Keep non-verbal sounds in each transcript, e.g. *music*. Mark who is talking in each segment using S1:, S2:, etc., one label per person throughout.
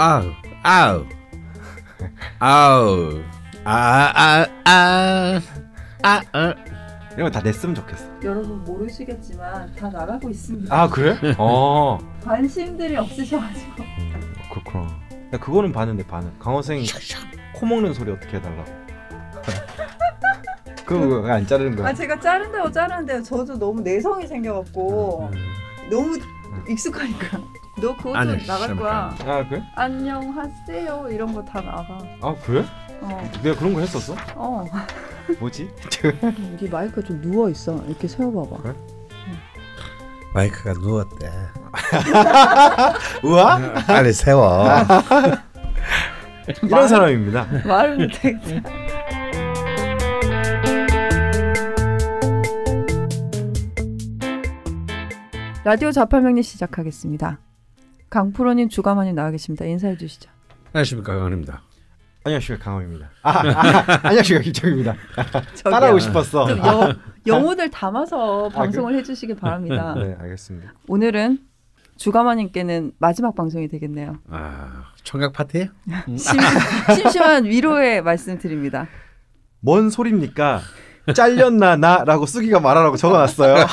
S1: 아우 아우 아우 아아 아 아 아,
S2: 이런 거 다 냈으면 좋겠어.
S3: 여러분 모르시겠지만 다 나가고 있습니다.
S2: 아 그래? *laughs* 어
S3: 관심들이 없으셔가지고.
S2: 그렇구나. 야 그거는 봤는데 반은 강원 생코 먹는 소리 어떻게 해달라. *laughs* 그거 왜안 자르는 거야?
S3: 아 제가 자른다고 자르는데 저도 너무 내성이 생겨갖고 너무 익숙하니까. 너 그거 좀
S1: 아니,
S3: 나갈 거야.
S2: 아 그래?
S3: 안녕하세요 이런 거 다 나가.
S2: 아 그래?
S3: 어.
S2: 내가 그런 거 했었어?
S3: 어.
S2: 뭐지? *laughs*
S3: 여기 마이크 좀 누워 있어. 이렇게 세워봐봐.
S2: 그래?
S1: 마이크가 누웠대 *laughs*
S2: 우와?
S1: 빨리 세워 *laughs*
S2: 이런 사람입니다.
S3: 말을 못하겠다. 라디오 자팔명리 시작하겠습니다. 강프로님 주가만님 나와 계십니다. 인사해 주시죠.
S1: 안녕하십니까 강원입니다
S2: 안녕하십니까 강원입니다. *laughs* 아, 아 안녕하십니까 김정입니다. 따라오고 싶었어.
S3: 좀 영, 영혼을 담아서 방송을 해주시기 바랍니다.
S2: 네 알겠습니다.
S3: 오늘은 주가마님께는 마지막 방송이 되겠네요.
S1: 아 총각 파티
S3: 심, 심심한 위로의 말씀드립니다.
S2: 뭔 소리입니까? 잘렸나 나라고 쓰기가 말하라고 적어놨어요. *laughs*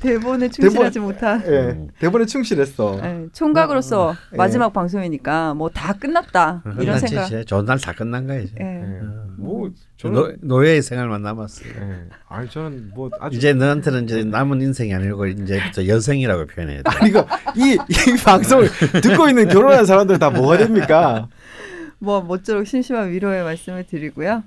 S3: 대본에 충실하지 못한
S2: 예, 대본에 충실했어.
S3: 예, 총각으로서
S2: 예.
S3: 마지막 방송이니까 뭐 다 끝났다 이런 생각.
S1: 이제 좋은 날다 끝난 거야 이제
S3: 예.
S2: 예, 뭐
S1: 노,
S2: 저는
S1: 노예의 생활만 남았어
S2: 예, 아니 저는 뭐 아주
S1: 이제 너한테는 이제 남은 인생이 아니고 이제부터 여생이라고 표현해야 돼
S2: 아니, 이거 이, 이 방송을 듣고 있는 결혼한 사람들 다 뭐가 됩니까? *laughs*
S3: 뭐 모쪼록 심심한 위로의 말씀을 드리고요.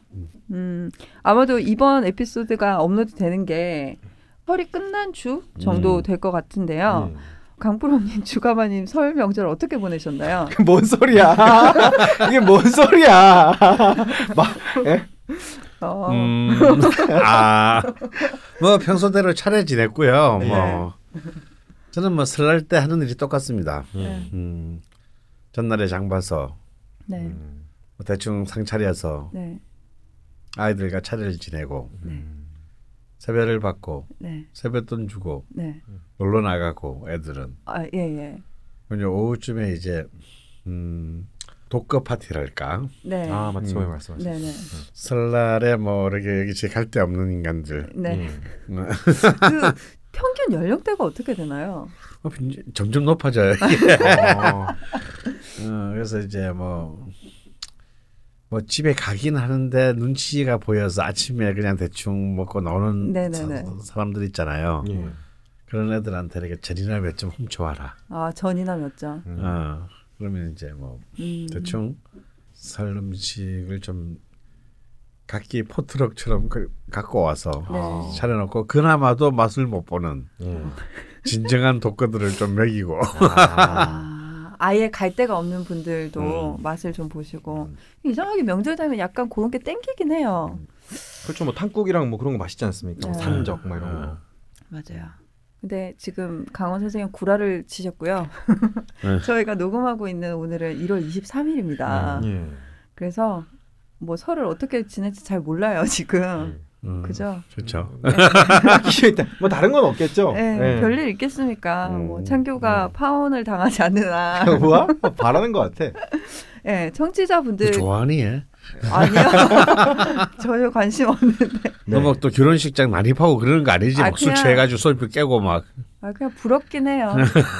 S3: 음, 아마도 이번 에피소드가 업로드 되는 게 설이 끝난 주 정도
S1: 음.
S3: 될것 같은데요. 강프로님, 주가마님 설 명절 어떻게 보내셨나요?
S2: 그뭔 소리야? *laughs* 이게 뭔 소리야? 막, *laughs* 예?
S3: 어,
S1: 음, 아, *laughs* 뭐 평소대로 차례 지냈고요.
S2: 네.
S1: 뭐 저는 뭐 설날 때 하는 일이 똑같습니다.
S3: 네.
S1: 음, 전날에 장 봐서
S3: 네,
S1: 뭐 대충 상 차려서
S3: 네,
S1: 아이들과 차례를 지내고
S3: 네,
S1: 세배를 받고
S3: 네,
S1: 세뱃돈 주고
S3: 네.
S1: 놀러 나가고 애들은
S3: 아, 예, 예.
S1: 이제 오후쯤에 이제 음, 독거 파티랄까
S3: 네.
S2: 아. 처음에
S1: 음.
S2: 말씀하셨어요.
S3: 네, 네.
S1: 설날에 뭐 이렇게 여기 갈 데 없는 인간들
S3: 네.
S1: 음.
S3: 그 평균 연령대가 어떻게 되나요?
S1: 어, 이제 점점 높아져요.
S2: 어, *laughs*
S1: 어, 그래서 이제 뭐, 뭐 집에 가긴 하는데 눈치가 보여서 아침에 그냥 대충 먹고 노는
S3: 네네네.
S1: 사, 사람들 있잖아요.
S2: 예.
S1: 그런 애들한테 이렇게 전이나 몇 점 훔쳐와라.
S3: 아, 전이나 몇 점.
S2: 음.
S1: 어, 그러면 이제 뭐
S3: 음.
S1: 대충 설 음식을 좀 각기 포트럭처럼 그- 갖고 와서
S3: 네.
S1: 차려놓고 그나마도 맛을 못 보는
S2: 예.
S1: 진정한 독거들을 좀 먹이고
S3: 아, 아예 갈 데가 없는 분들도
S1: 음.
S3: 맛을 좀 보시고 이상하게 명절 되면 약간 그런 게 땡기긴 해요.
S2: 그렇죠. 뭐 탕국이랑 뭐 그런 거 맛있지 않습니까? 뭐
S3: 네.
S2: 산적 뭐 이런 거.
S1: 어.
S3: 맞아요. 근데 지금 강원 선생님 구라를 치셨고요.
S1: 네. *laughs*
S3: 저희가 녹음하고 있는 오늘은 1월 23일입니다.
S2: 예.
S3: 그래서 뭐 설을 어떻게 지낼지 잘 몰라요 지금.
S1: 음,
S3: 그죠?
S1: 좋죠. *laughs*
S2: 뭐 다른 건 없겠죠.
S3: 네,
S2: 예.
S3: 별일 있겠습니까?
S1: 음,
S3: 뭐 창규가
S2: 음.
S3: 파혼을 당하지 않는 한,
S2: 뭐야? 바라는 것 같아.
S3: 예, 청취자분들
S1: 좋아하니 얘?
S3: 아니요 *laughs* 전혀 관심 없는데
S1: 너뭐또 결혼식장 난입하고 그러는 거 아니지?
S3: 아,
S1: 막술 취해가지고 솔비 깨고 막.
S3: 아 그냥 부럽긴 해요.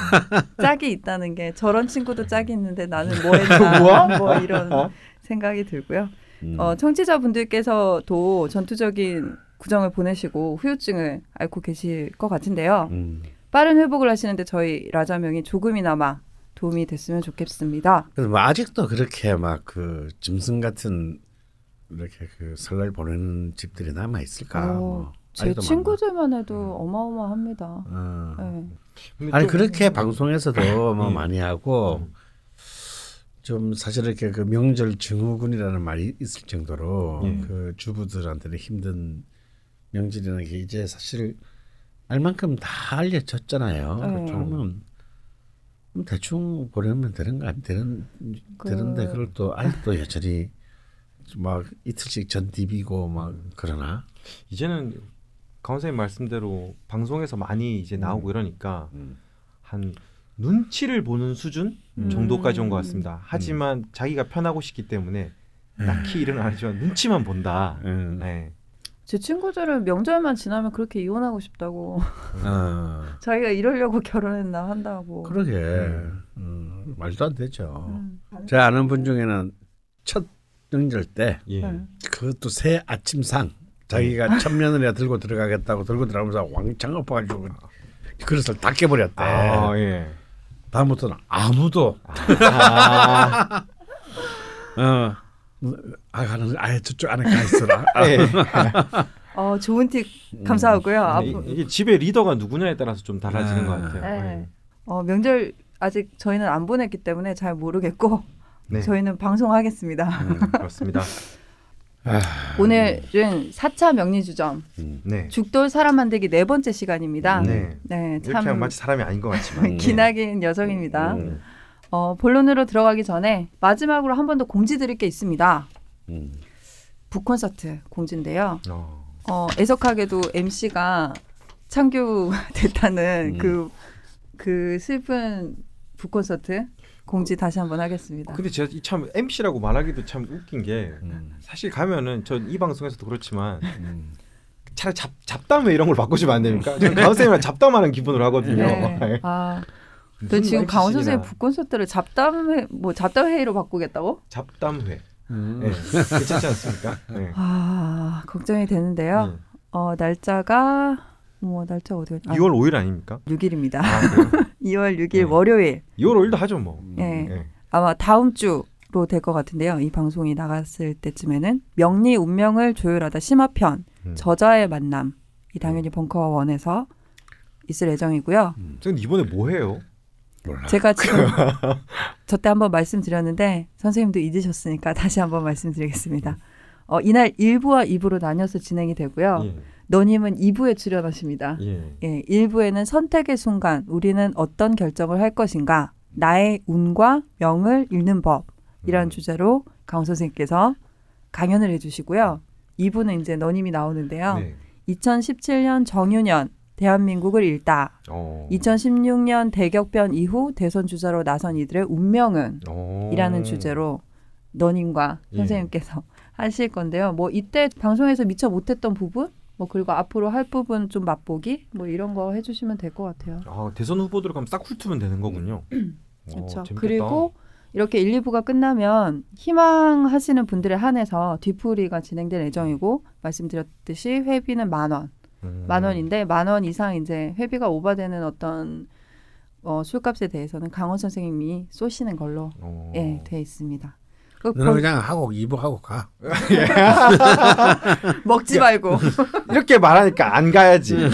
S3: *laughs* 짝이 있다는 게 저런 친구도 짝이 있는데 나는 뭐 했나
S2: 뭐야?
S3: 뭐 이런 생각이 들고요.
S1: 음.
S3: 어, 청취자분들께서도 전투적인 구정을 보내시고 후유증을 앓고 계실 것 같은데요.
S1: 음.
S3: 빠른 회복을 하시는데 저희 라자명이 조금이나마 도움이 됐으면 좋겠습니다.
S1: 그래서 뭐 아직도 그렇게 막 그 짐승 같은 이렇게 그 설날 보내는 집들이 남아 있을까?
S3: 어,
S1: 뭐
S3: 제 친구들만 해도 어마어마합니다.
S1: 많나? 어.
S3: 네.
S1: 아니
S2: 또-
S1: 그렇게 방송에서도 뭐
S2: 음.
S1: 많이 하고
S2: 음.
S1: 좀 사실 이렇게 그 명절 증후군이라는 말이 있을 정도로
S2: 예.
S1: 그 주부들한테는 힘든 명절이라는 게 이제 사실 알만큼 다 알려졌잖아요.
S3: 네.
S1: 그러면 좀 대충 보내면 되는 거 아니 되는
S3: 그-
S1: 되는데 그걸 또 아직도 여전히 막 이틀씩 전 디비고 막 그러나
S2: 이제는 강원 선생님 말씀대로 방송에서 많이 이제 나오고 이러니까
S1: 음.
S2: 한 눈치를 보는 수준
S3: 음.
S2: 정도까지 온 것 같습니다. 하지만 자기가 편하고 싶기 때문에 딱히 일은 안 하지만 눈치만 본다.
S1: 음.
S2: 네.
S3: 제 친구들은 명절만 지나면 그렇게 이혼하고 싶다고
S1: 어, *laughs*
S3: 자기가 이러려고 결혼했나 한다고.
S1: 그러게
S2: 음.
S1: 음, 말도 안 되죠.
S3: 음.
S1: 제가 아는 분 중에는 첫 명절 때
S2: 예.
S3: 네.
S1: 그것도 새 아침상 자기가 첫 며느리가 들고 들어가겠다고 들고 들어가면서 왕창 엎어가지고 그릇을 다 깨버렸대.
S2: 아, 예.
S1: 다음부터는 아무도
S2: 아, *laughs*
S1: 어, 아 가는 아예 저쪽 안에 가 있어라.
S2: 예. *laughs*
S3: 어, 좋은 팁 감사하고요.
S2: 이- 이게 집에 리더가 누구냐에 따라서 좀 달라지는
S1: 아.
S2: 것 같아요.
S3: 네. 어, 명절 아직 저희는 안 보냈기 때문에 잘 모르겠고
S2: 네.
S3: 저희는 방송하겠습니다.
S2: 음, 그렇습니다. *laughs*
S1: 아,
S3: 오늘은 4차 명리주점
S1: 음.
S2: 네.
S3: 죽돌 사람 만들기 네 번째 시간입니다.
S2: 네.
S3: 네, 참
S2: 마치 사람이 아닌 것 같지만. *laughs*
S3: 기나긴 여정입니다.
S1: 음.
S3: 어, 본론으로 들어가기 전에 마지막으로 한 번 더 공지 드릴 게 있습니다.
S1: 음.
S3: 북콘서트 공지인데요.
S2: 어.
S3: 어, 애석하게도 MC가 창규됐다는 *laughs*
S1: 음.
S3: 그, 그 슬픈 북콘서트 공지 다시 한번 하겠습니다.
S2: 근데 제가 이참 MC라고 말하기도 참 웃긴 게
S1: 음.
S2: 사실 가면은 전 이 방송에서도 그렇지만
S1: 음.
S2: 차라리 잡, 잡담회 이런 걸 바꾸시면 안 됩니까? 저는 강원 선생님이랑 잡담하는 기분으로 하거든요.
S3: 네. 아, 그
S2: 무슨
S3: 지금 강원
S2: MC시나
S3: 선생님 북 콘서트를 잡담회 뭐 잡담 회의로 바꾸겠다고?
S2: 잡담회.
S1: 음.
S2: 네. 괜찮지 않습니까? 네.
S3: 아 걱정이 되는데요.
S2: 네.
S3: 어 날짜가 뭐 날짜 어디? 아,
S2: 2월 5일 아닙니까?
S3: 6일입니다.
S2: 아?
S3: 2월 6일
S2: 네.
S3: 월요일
S2: 2월 5일도 하죠 뭐.
S3: 예.
S2: 네.
S3: 아마 다음 주 로 될 것 같은데요. 이 방송이 나갔을 때쯤에는 명리 운명을 조율하다 심화편
S2: 음.
S3: 저자의 만남 이 당연히 벙커와 원에서 있을 예정이고요.
S2: 선생님 이번에 뭐 해요?
S1: 몰라.
S3: 제가 지금 *laughs* 저 때 한번 말씀드렸는데 선생님도 잊으셨으니까 다시 한번 말씀드리겠습니다. 어, 이날 1부와 2부로 나뉘어서 진행이 되고요.
S2: 예.
S3: 너님은 2부에 출연하십니다.
S2: 예.
S3: 예, 1부에는 선택의 순간 우리는 어떤 결정을 할 것인가 나의 운과 명을 읽는 법이라는
S2: 음.
S3: 주제로 강원 선생님께서 강연을 해주시고요. 2부는 이제 너님이 나오는데요.
S2: 네.
S3: 2017년 정유년 대한민국을 읽다.
S2: 어.
S3: 2016년 대격변 이후 대선 주자로 나선 이들의 운명은
S2: 어.
S3: 이라는 주제로 너님과
S2: 예.
S3: 선생님께서 하실 건데요. 뭐 이때 방송에서 미처 못했던 부분, 뭐 그리고 앞으로 할 부분 좀 맛보기, 뭐 이런 거 해주시면 될 것 같아요.
S2: 아, 대선 후보들 가면 싹 훑으면 되는 거군요. *clears throat*
S3: 그렇죠. 그리고 이렇게 1, 2부가 끝나면 희망하시는 분들에 한해서 뒤풀이가 진행될 예정이고 말씀드렸듯이 회비는 만 원,
S2: 음.
S3: 만 원인데 만 원 이상 이제 회비가 오버되는 어떤 어, 술값에 대해서는 강원 선생님이 쏘시는 걸로
S2: 어.
S3: 예, 돼 있습니다. 그
S1: 너는
S3: 거-
S1: 그냥 하고 이부 하고 가. *laughs*
S3: 먹지 말고. *laughs*
S2: 이렇게 말하니까 안 가야지. *laughs*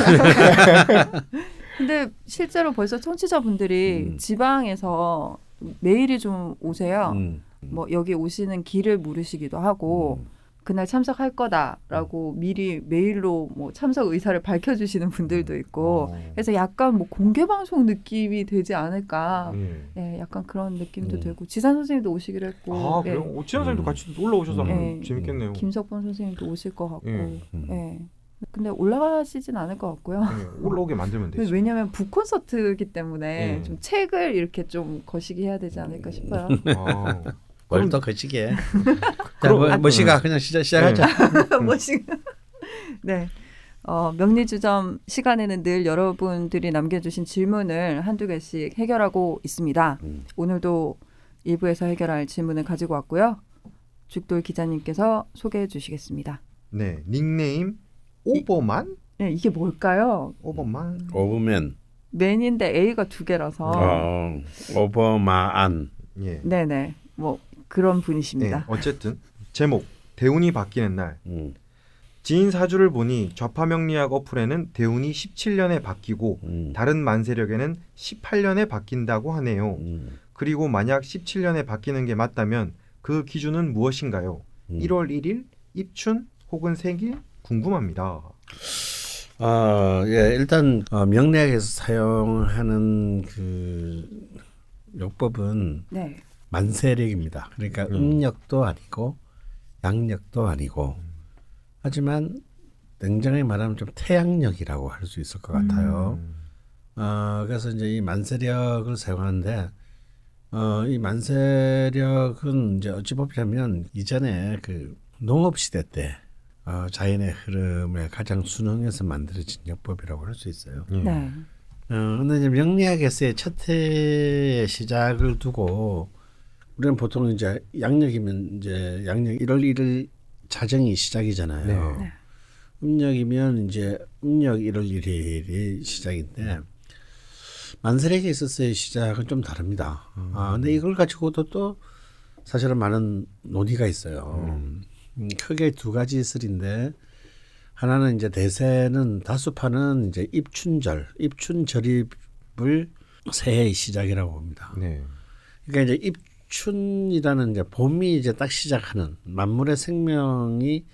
S3: 근데 실제로 벌써 청취자분들이
S1: 음.
S3: 지방에서 메일이 좀 오세요.
S1: 음.
S3: 뭐 여기 오시는 길을 물으시기도 하고
S1: 음.
S3: 그날 참석할 거다라고 미리 메일로 뭐 참석 의사를 밝혀주시는 분들도 있고
S2: 어.
S3: 그래서 약간 뭐 공개 방송 느낌이 되지 않을까.
S2: 예.
S3: 예, 약간 그런 느낌도
S1: 음.
S3: 되고 지산 선생님도 오시기로 했고,
S2: 아,
S3: 예,
S2: 그래요? 오치현 선생님도
S1: 음.
S2: 같이 올라오셔서
S1: 음.
S3: 예.
S2: 재밌겠네요.
S3: 김석본 선생님도 오실 것 같고,
S2: 예.
S1: 음.
S3: 예. 근데 올라가시진 않을 것 같고요.
S2: 예, 올라오게 만들면 되죠.
S3: 왜냐하면 북 콘서트이기 때문에
S2: 예.
S3: 좀 책을 이렇게 좀 거시기 해야 되지 않을까 싶어요. *laughs*
S2: 아,
S1: 뭘또 거치게. *laughs*
S2: 그럼-
S1: 뭐, 뭐 시가 그냥 시작 시작하자.
S3: 뭐 지금 네. 어, 명리주점 시간에는 늘 여러분들이 남겨주신 질문을 한두 개씩 해결하고 있습니다.
S1: 음.
S3: 오늘도 일부에서 해결할 질문을 가지고 왔고요. 죽돌 기자님께서 소개해 주시겠습니다.
S2: 네, 닉네임 오버만?
S3: 네, 이게 뭘까요?
S2: 오버만.
S1: 오버맨.
S3: 맨인데 A가 두 개라서.
S1: 어. 오버마안.
S2: 예.
S3: 네네. 뭐 그런
S2: 네,
S3: 분이십니다.
S2: 어쨌든 제목 대운이 바뀌는 날.
S1: 음.
S2: 지인 사주를 보니 좌파명리학 어플에는 대운이 17년에 바뀌고
S1: 음.
S2: 다른 만세력에는 18년에 바뀐다고 하네요.
S1: 음.
S2: 그리고 만약 17년에 바뀌는 게 맞다면 그 기준은 무엇인가요?
S1: 음.
S2: 1월 1일 입춘 혹은 생일 궁금합니다.
S1: 어, 예, 일단 어, 명리학에서 사용하는 그 요법은
S3: 네.
S1: 만세력입니다. 그러니까
S2: 음.
S1: 음력도 아니고 양력도 아니고 하지만 냉정히 말하면 좀 태양력이라고 할 수 있을 것 같아요.
S2: 음.
S1: 어 그래서 이제 이 만세력을 사용하는데 어 이 만세력은 이제 어찌 보자면 이전에 그 농업 시대 때 어, 자연의 흐름에 가장 순응해서 만들어진 역법이라고 할 수 있어요.
S2: 예.
S3: 네.
S1: 어, 근데 이제 명리학에서의 첫 해의 시작을 두고 우리는 보통 이제 양력이면 이제 양력 1월 1일 자정이 시작이잖아요.
S2: 네.
S3: 네.
S1: 음력이면 이제 음력 1월 1일이 시작인데 만세력에 있어서의 시작은 좀 다릅니다. 아 근데 이걸 가지고도 또 사실은 많은 논의가 있어요. 음, 크게 두 가지 슬인데 하나는 이제 대세는 다수파는 이제 입춘절, 입춘절입을 새해의 시작이라고 봅니다.
S2: 네.
S1: 그러니까 이제 입 춘이라는 이제 봄이 이제 딱 시작하는 만물의 생명이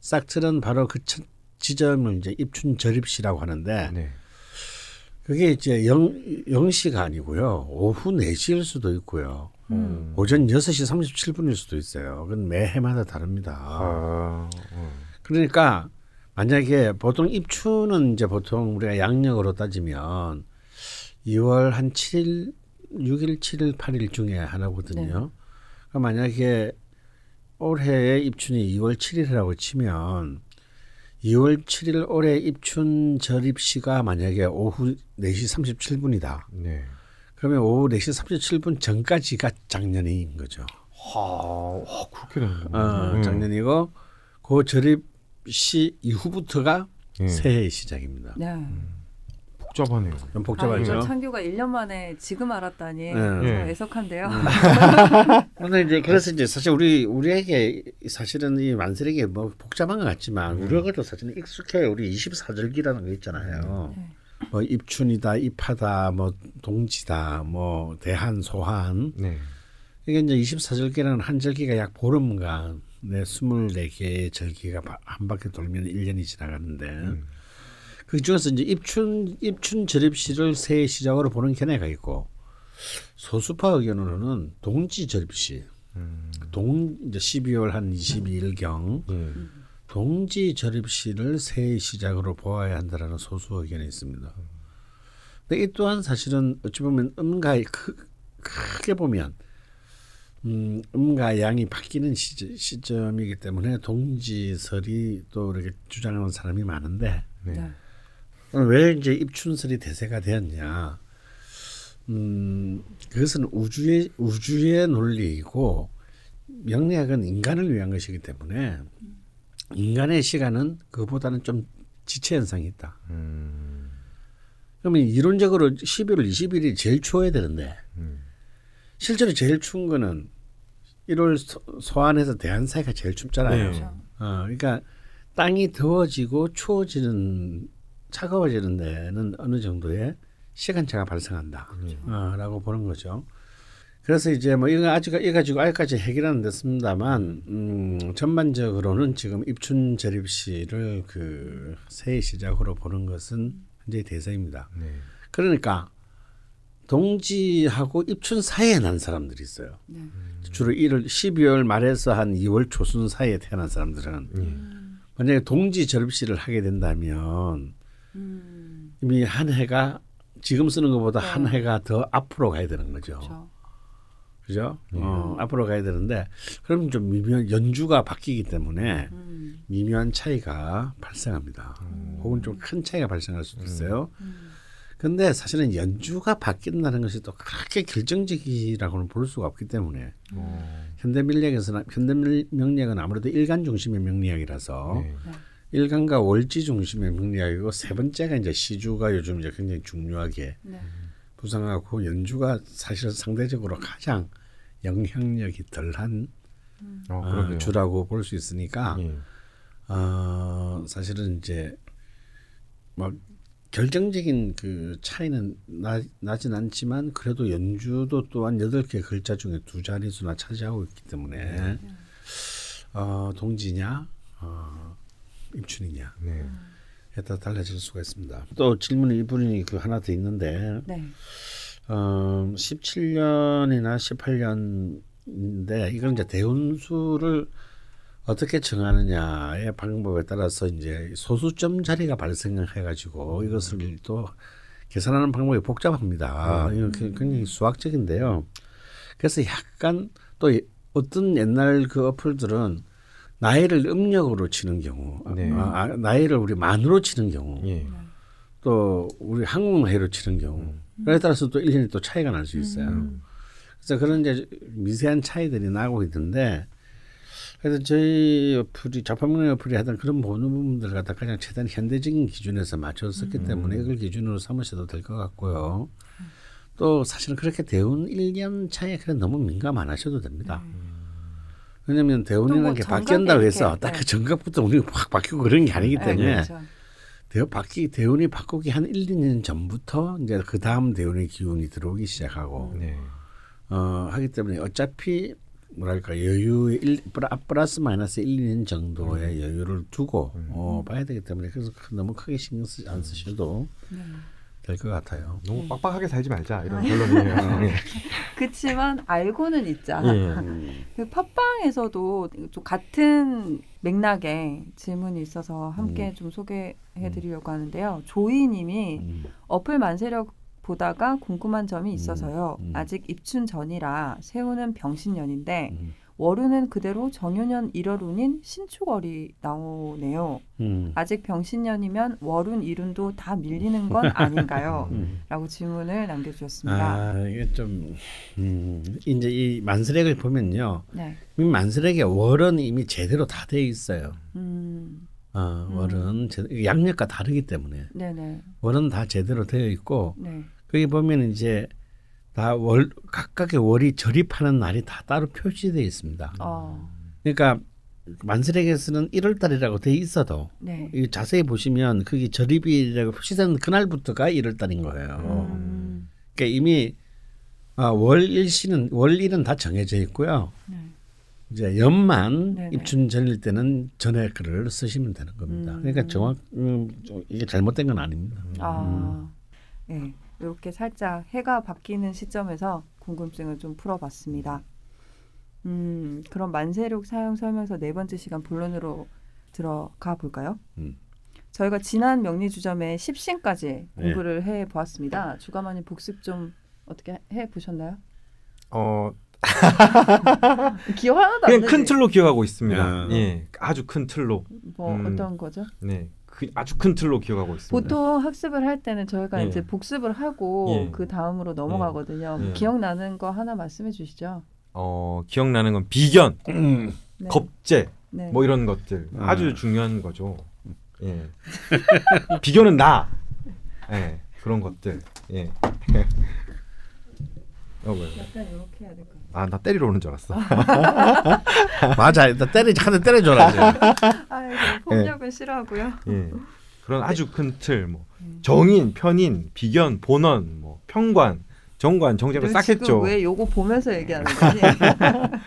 S1: 싹 트는 바로 그첫 지점을 이제 입춘절입시라고 하는데
S2: 네.
S1: 그게 이제 영, 0시가 아니고요. 오후 4시일 수도 있고요.
S2: 음.
S1: 오전 6시 37분일 수도 있어요. 그건 매 해마다 다릅니다.
S2: 아, 어.
S1: 그러니까 만약에 보통 입추는 이제 보통 우리가 양력으로 따지면 2월 한 7일, 6일, 7일, 8일 중에 하나거든요. 그러니까 만약에 올해의 입춘이 2월 7일이라고 치면 2월 7일 올해 입춘 절입 시가 만약에 오후 4시 37분이다.
S2: 네.
S1: 그러면 오후 4시 37분 전까지가 작년인 거죠.
S2: 하, 와, 그렇게 되는구나.
S1: 어,
S2: 음.
S1: 작년이고 그 절입 시 이후부터가
S2: 예.
S1: 새해의 시작입니다.
S3: 네.
S2: 복잡하네요.
S1: 좀
S3: 아,
S1: 복잡하죠.
S3: 창규가 1년 만에 지금 알았다니
S1: 네.
S3: 좀
S2: 예.
S3: 애석한데요. *laughs*
S1: 근데 이제 그래서 이제 사실 우리 우리에게 사실은 이 만세력이 뭐 복잡한 것 같지만 우리에게도 사실은 익숙해 우리 24절기라는 거 있잖아요.
S3: 네.
S1: 뭐 입춘이다, 입하다, 뭐 동지다, 뭐 대한, 소한
S2: 네.
S1: 이게 이제 24절기라는 한 절기가 약 보름간 네 24개의 절기가 바- 한 바퀴 돌면 1년이 지나가는데 그 중에서 이제 입춘 입춘 절입시를 새해 시작으로 보는 견해가 있고 소수파 의견으로는 동지 절입시 동 이제 12월 한 22일경
S2: 예.
S1: 동지 절입시를 새해 시작으로 보아야 한다라는 소수 의견이 있습니다. 근데 이 또한 사실은 어찌 보면 음가의 크, 크게 보면 음, 음과 양이 바뀌는 시점, 시점이기 때문에 동지설이 또 이렇게 주장하는 사람이 많은데
S2: 네.
S3: 네.
S1: 왜 이제 입춘설이 대세가 되었냐? 음, 그것은 우주의 우주의 논리이고 명리학은 인간을 위한 것이기 때문에 인간의 시간은 그보다는 좀 지체 현상이 있다.
S2: 음.
S1: 그러면 이론적으로 11월 20일이 제일 추워야 되는데
S2: 음.
S1: 실제로 제일 추운 거는 1월 소, 소안에서 대한 사이가 제일 춥잖아요.
S2: 네.
S1: 어, 그러니까 땅이 더워지고 추워지는 차가워지는 데는 어느 정도의 시간차가 발생한다. 어, 라고 보는 거죠. 그래서 이제 뭐 이거 아직 이 가지고 아직까지 해결은 됐습니다만 음, 전반적으로는 지금 입춘 절입시를 그 새해 시작으로 보는 것은 현재 대세입니다.
S2: 네.
S1: 그러니까 동지하고 입춘 사이에 난 사람들이 있어요.
S3: 네.
S1: 주로 1월 12월 말에서 한 2월 초순 사이에 태어난 사람들은 만약에 동지 절입시를 하게 된다면
S3: 음,
S1: 이미 한 해가 지금 쓰는 것보다 한 해가 더 앞으로 가야 되는 거죠.
S3: 그렇죠.
S1: 그죠? 어, 앞으로 가야 되는데 그럼 좀 미묘한 연주가 바뀌기 때문에
S3: 음,
S1: 미묘한 차이가 발생합니다. 혹은 좀 큰 차이가 발생할 수도 있어요. 근데 사실은 연주가 바뀐다는 것이 또 그렇게 결정적이라고는 볼 수가 없기 때문에
S2: 어.
S1: 현대 밀력에서는 현대 밀- 명리학은 아무래도 일간 중심의 명리학이라서
S2: 네.
S1: 일간과 월지 중심의 명리학이고 세 번째가 이제 시주가 요즘 이제 굉장히 중요하게
S3: 네.
S1: 부상하고 연주가 사실 상대적으로 가장 영향력이 덜한
S2: 어,
S1: 어,
S2: 그러네요.
S1: 주라고 볼 수 있으니까
S2: 예.
S1: 어, 사실은 이제 뭐 결정적인 그 차이는 나, 나진 않지만 그래도 연주도 또한 여덟 개 글자 중에 두 자릿수나 차지하고 있기 때문에 어, 동지냐 어, 입춘이냐
S2: 네.
S1: 에 따라 달라질 수가 있습니다. 또 질문이 이분이 그 하나 더 있는데
S3: 네.
S1: 어, 17년이나 18년인데 이건 이제 대운수를 어떻게 정하느냐의 방법에 따라서 이제 소수점 자리가 발생을 해가지고 이것을 또 계산하는 방법이 복잡합니다.
S2: 음.
S1: 이거 그- 굉장히 수학적인데요. 그래서 약간 또 예- 어떤 옛날 그 어플들은 나이를 음력으로 치는 경우,
S2: 네.
S1: 아, 아, 나이를 우리 만으로 치는 경우,
S2: 예.
S1: 또 우리 한국 나이로 치는 경우, 그에 따라서 또 1년이 또 차이가 날 수 있어요.
S3: 음.
S1: 그래서 그런 이제 미세한 차이들이 나고 있는데, 그래서 저희 어플이 자판문의 어플이 하던 그런 모든 부분들 갖다 그냥 최대한 현대적인 기준에서 맞췄었기 때문에 이걸 기준으로 삼으셔도 될 것 같고요. 또 사실은 그렇게 대운 1년 차에 그래 너무 민감 안 하셔도 됩니다. 왜냐하면 대운이라는 게 바뀐다고 해서
S3: 이렇게,
S1: 딱
S3: 네.
S1: 그 정각부터 우리 확 바뀌고 그런 게 아니기
S3: 네,
S1: 때문에
S3: 그렇죠.
S1: 대우 바뀌 대운이 바뀌기 한 1, 2년 전부터 이제 그 다음 대운의 기운이 들어오기 시작하고
S2: 네.
S1: 어, 하기 때문에 어차피 뭐랄까 일, 플라- 플러스 마이너스 1, 2년 정도의 여유를 두고 어, 봐야 되기 때문에 그래서 크- 너무 크게 신경 쓰지 안 쓰셔도 될 것 같아요.
S2: 너무 빡빡하게 살지 말자 이런 결론이에요. *laughs* 예.
S3: 그렇지만 알고는 있자.
S2: 예. *laughs*
S3: 그 팟빵에서도 좀 같은 맥락의 질문이 있어서 함께 좀 소개해드리려고 하는데요. 조이님이
S1: 음.
S3: 어플 만세력 보다가 궁금한 점이 있어서요.
S1: 음.
S3: 아직 입춘 전이라 새우는 병신년인데
S1: 음.
S3: 월운은 그대로 정유년 1월운인 신축월이 나오네요.
S1: 음.
S3: 아직 병신년이면 월운 일운도 다 밀리는 건 *laughs* 아닌가요?
S1: 음.
S3: 라고 질문을 남겨주셨습니다.
S1: 아 이게 좀 음, 이제 이 만스렉을 보면요,
S3: 네.
S1: 이 만스렉의 월은 이미 제대로 다 돼 있어요.
S3: 음,
S1: 어, 월은 제- 양력과 다르기 때문에
S3: 네네.
S1: 월은 다 제대로 되어 있고
S3: 네.
S1: 거기 보면 이제 다 월 각각의 월이 절입하는 날이 다 따로 표시되어 있습니다.
S3: 어,
S1: 그러니까 만스렉에서는 1월 달이라고 돼 있어도
S3: 네.
S1: 이 자세히 보시면 그게 절입이라고 표시된 그날부터가 1월 달인 거예요.
S3: 음,
S1: 그러니까 이미 아, 월 일시는 월 일은 다 정해져 있고요.
S3: 네.
S1: 이제 연만
S3: 네네.
S1: 입춘 전일 때는 전에 글을 쓰시면 되는 겁니다.
S3: 음.
S1: 그러니까 정확 음, 좀 이게 잘못된 건 아닙니다.
S3: 아, 네. 이렇게 살짝 해가 바뀌는 시점에서 궁금증을 좀 풀어봤습니다. 음, 그럼 만세력 사용 설명서 네 번째 시간 본론으로 들어가 볼까요?
S1: 음.
S3: 저희가 지난 명리 주점에 10신까지
S1: 네.
S3: 공부를 해 보았습니다. 주가만님 복습 좀 어떻게 해 보셨나요?
S2: 어 *laughs*
S3: 기억 하나도 안
S2: 그냥? 큰 틀로 기억하고 있습니다.
S1: 야.
S2: 예, 아주 큰 틀로.
S3: 뭐
S2: 음.
S3: 어떤 거죠?
S2: 네, 그 아주 큰 틀로 기억하고 있습니다.
S3: 보통 학습을 할 때는 저희가
S2: 예.
S3: 이제 복습을 하고
S2: 예.
S3: 그 다음으로 넘어가거든요.
S2: 예.
S3: 기억나는 거 하나 말씀해 주시죠.
S2: 어 기억나는 건 비견,
S1: 음.
S3: 네.
S2: 겁제
S3: 네.
S2: 뭐 이런 것들
S1: 아.
S2: 아주 중요한 거죠. 예, *laughs* 비견은 나. 예, 그런 것들. 예. *laughs* 어, 왜?
S3: 약간 이렇게 해야 될것같 아,
S2: 나 때리러 오는 줄 알았어. *laughs*
S1: 맞아, 일단 때리 한대 때려줘라. 이제.
S3: 아이고 폭력은 싫어하고요.
S2: 예. 그런 아주 큰 틀, 뭐
S3: 음.
S2: 정인, 편인, 비견, 본원, 뭐 평관, 정관, 너싹 했죠.
S3: 왜 요거 보면서 얘기하는 거지? *laughs*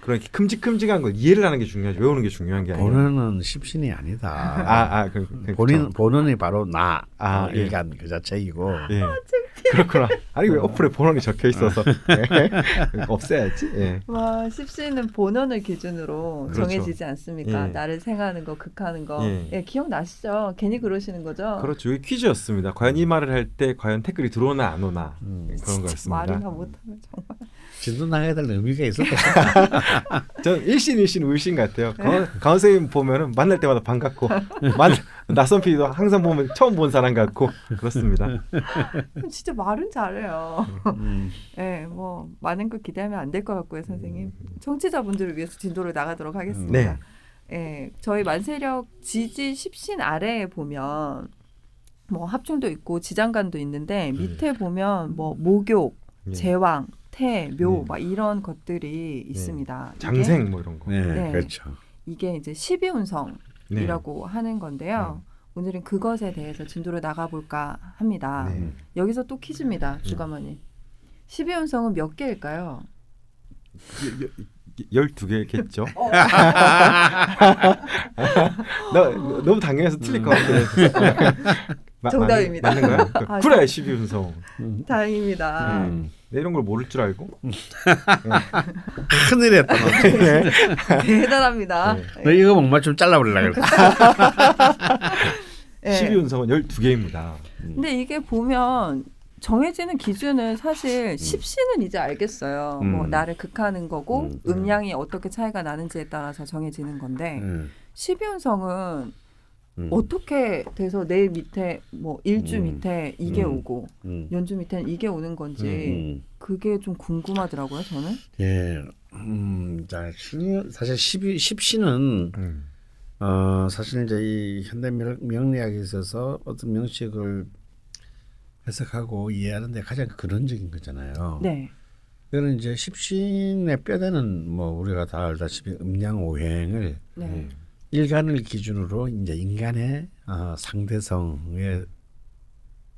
S2: 그런 큼직큼직한 걸 이해를 하는 게 중요하죠. 외우는 게 중요한 게 아니라.
S1: 본원은 십신이 아니다. *laughs*
S2: 아, 아, 그, 그,
S1: 본인
S2: 그쵸.
S1: 본원이 바로 나
S2: 아,
S1: 아,
S2: 예.
S1: 일간 그 자체이고.
S2: 예. 그렇구나. 아니 왜 어플에 본원이 적혀 있어서 *laughs* 예. 없애야지. 예.
S3: 와 십시는 본원을 기준으로
S2: 그렇죠.
S3: 정해지지 않습니까?
S2: 예.
S3: 나를 생하는 거, 극하는 거.
S2: 예.
S3: 예, 기억 나시죠? 괜히 그러시는 거죠?
S2: 그렇죠. 이게 퀴즈였습니다. 과연 이 말을 할 때 과연 댓글이 들어오나 안 오나
S1: 음.
S2: 예, 그런 거였습니다.
S3: 말이나 못하면 정말.
S1: 진도 나가야 될 의미가 있었다.
S2: 전 일신 일신 울신 같아요. 강, 강 선생님 보면은 만날 때마다 반갑고 만 *laughs* 낯선 PD도 항상 보면 처음 본 사람 같고 그렇습니다. *laughs*
S3: 진짜 말은 잘해요.
S1: 음.
S3: 예, *laughs* 뭐 많은 걸 기대하면 안 될 것 같고요, 선생님. 청취자분들을 위해서 진도를 나가도록 하겠습니다.
S2: 네.
S3: 예, 저희 만세력 지지 십신 아래에 보면 뭐 합충도 있고 지장간도 있는데 밑에 보면 뭐 목욕,
S2: 예.
S3: 제왕, 태, 묘
S2: 네.
S3: 막 이런 것들이 있습니다. 이게-
S2: 장생 뭐 이런 거.
S1: 네,
S3: 네.
S1: 그렇죠.
S3: 이게 이제 십이운성이라고
S2: 네.
S3: 하는 건데요. 오늘은 그것에 대해서 진도를 나가볼까 합니다.
S2: 네.
S3: 여기서 또 퀴즈입니다, 주가머니. 십이운성은 몇 개일까요?
S2: 열두 개겠죠. *laughs*
S3: 어.
S2: 나 너무 당연해서 틀릴 것 같아. 마- *laughs*
S3: 정답입니다.
S2: 맞는, 거야?
S3: 아,
S2: 그래 십이운성.
S3: 다행입니다.
S1: 음.
S2: 내 이런 걸 모를 줄 알고. *laughs*
S1: 큰일이었다. 너.
S3: 대단합니다.
S2: 네.
S1: 너 이거 목마 좀 잘라버리려 그랬어.
S3: 예.
S2: 12운성은 12개입니다.
S3: 근데 이게 보면 정해지는 기준은 사실 십시는 이제 알겠어요. 뭐
S1: 음.
S3: 나를 극하는 거고
S1: 음.
S3: 음. 량이 어떻게 차이가 나는지에 따라서 정해지는 건데
S1: 음.
S3: 십이운성은
S1: 음.
S3: 어떻게 돼서 내 밑에 뭐 일주
S1: 음.
S3: 밑에 이게
S1: 음.
S3: 오고
S1: 음.
S3: 연주 밑에는 이게 오는 건지
S1: 음.
S3: 그게 좀 궁금하더라고요. 저는.
S1: 예. 음, 자, 시- 사실 십이 십시는
S2: 음.
S1: 어 사실 이제 이 현대 명- 명리학에 있어서 어떤 명식을 해석하고 이해하는데 가장 근원적인 거잖아요.
S3: 네.
S1: 그는 이제 십신의 뼈대는 뭐 우리가 다 알다시피 음양 오행을
S3: 네.
S2: 음.
S1: 일간을 기준으로 이제 인간의 어, 상대성의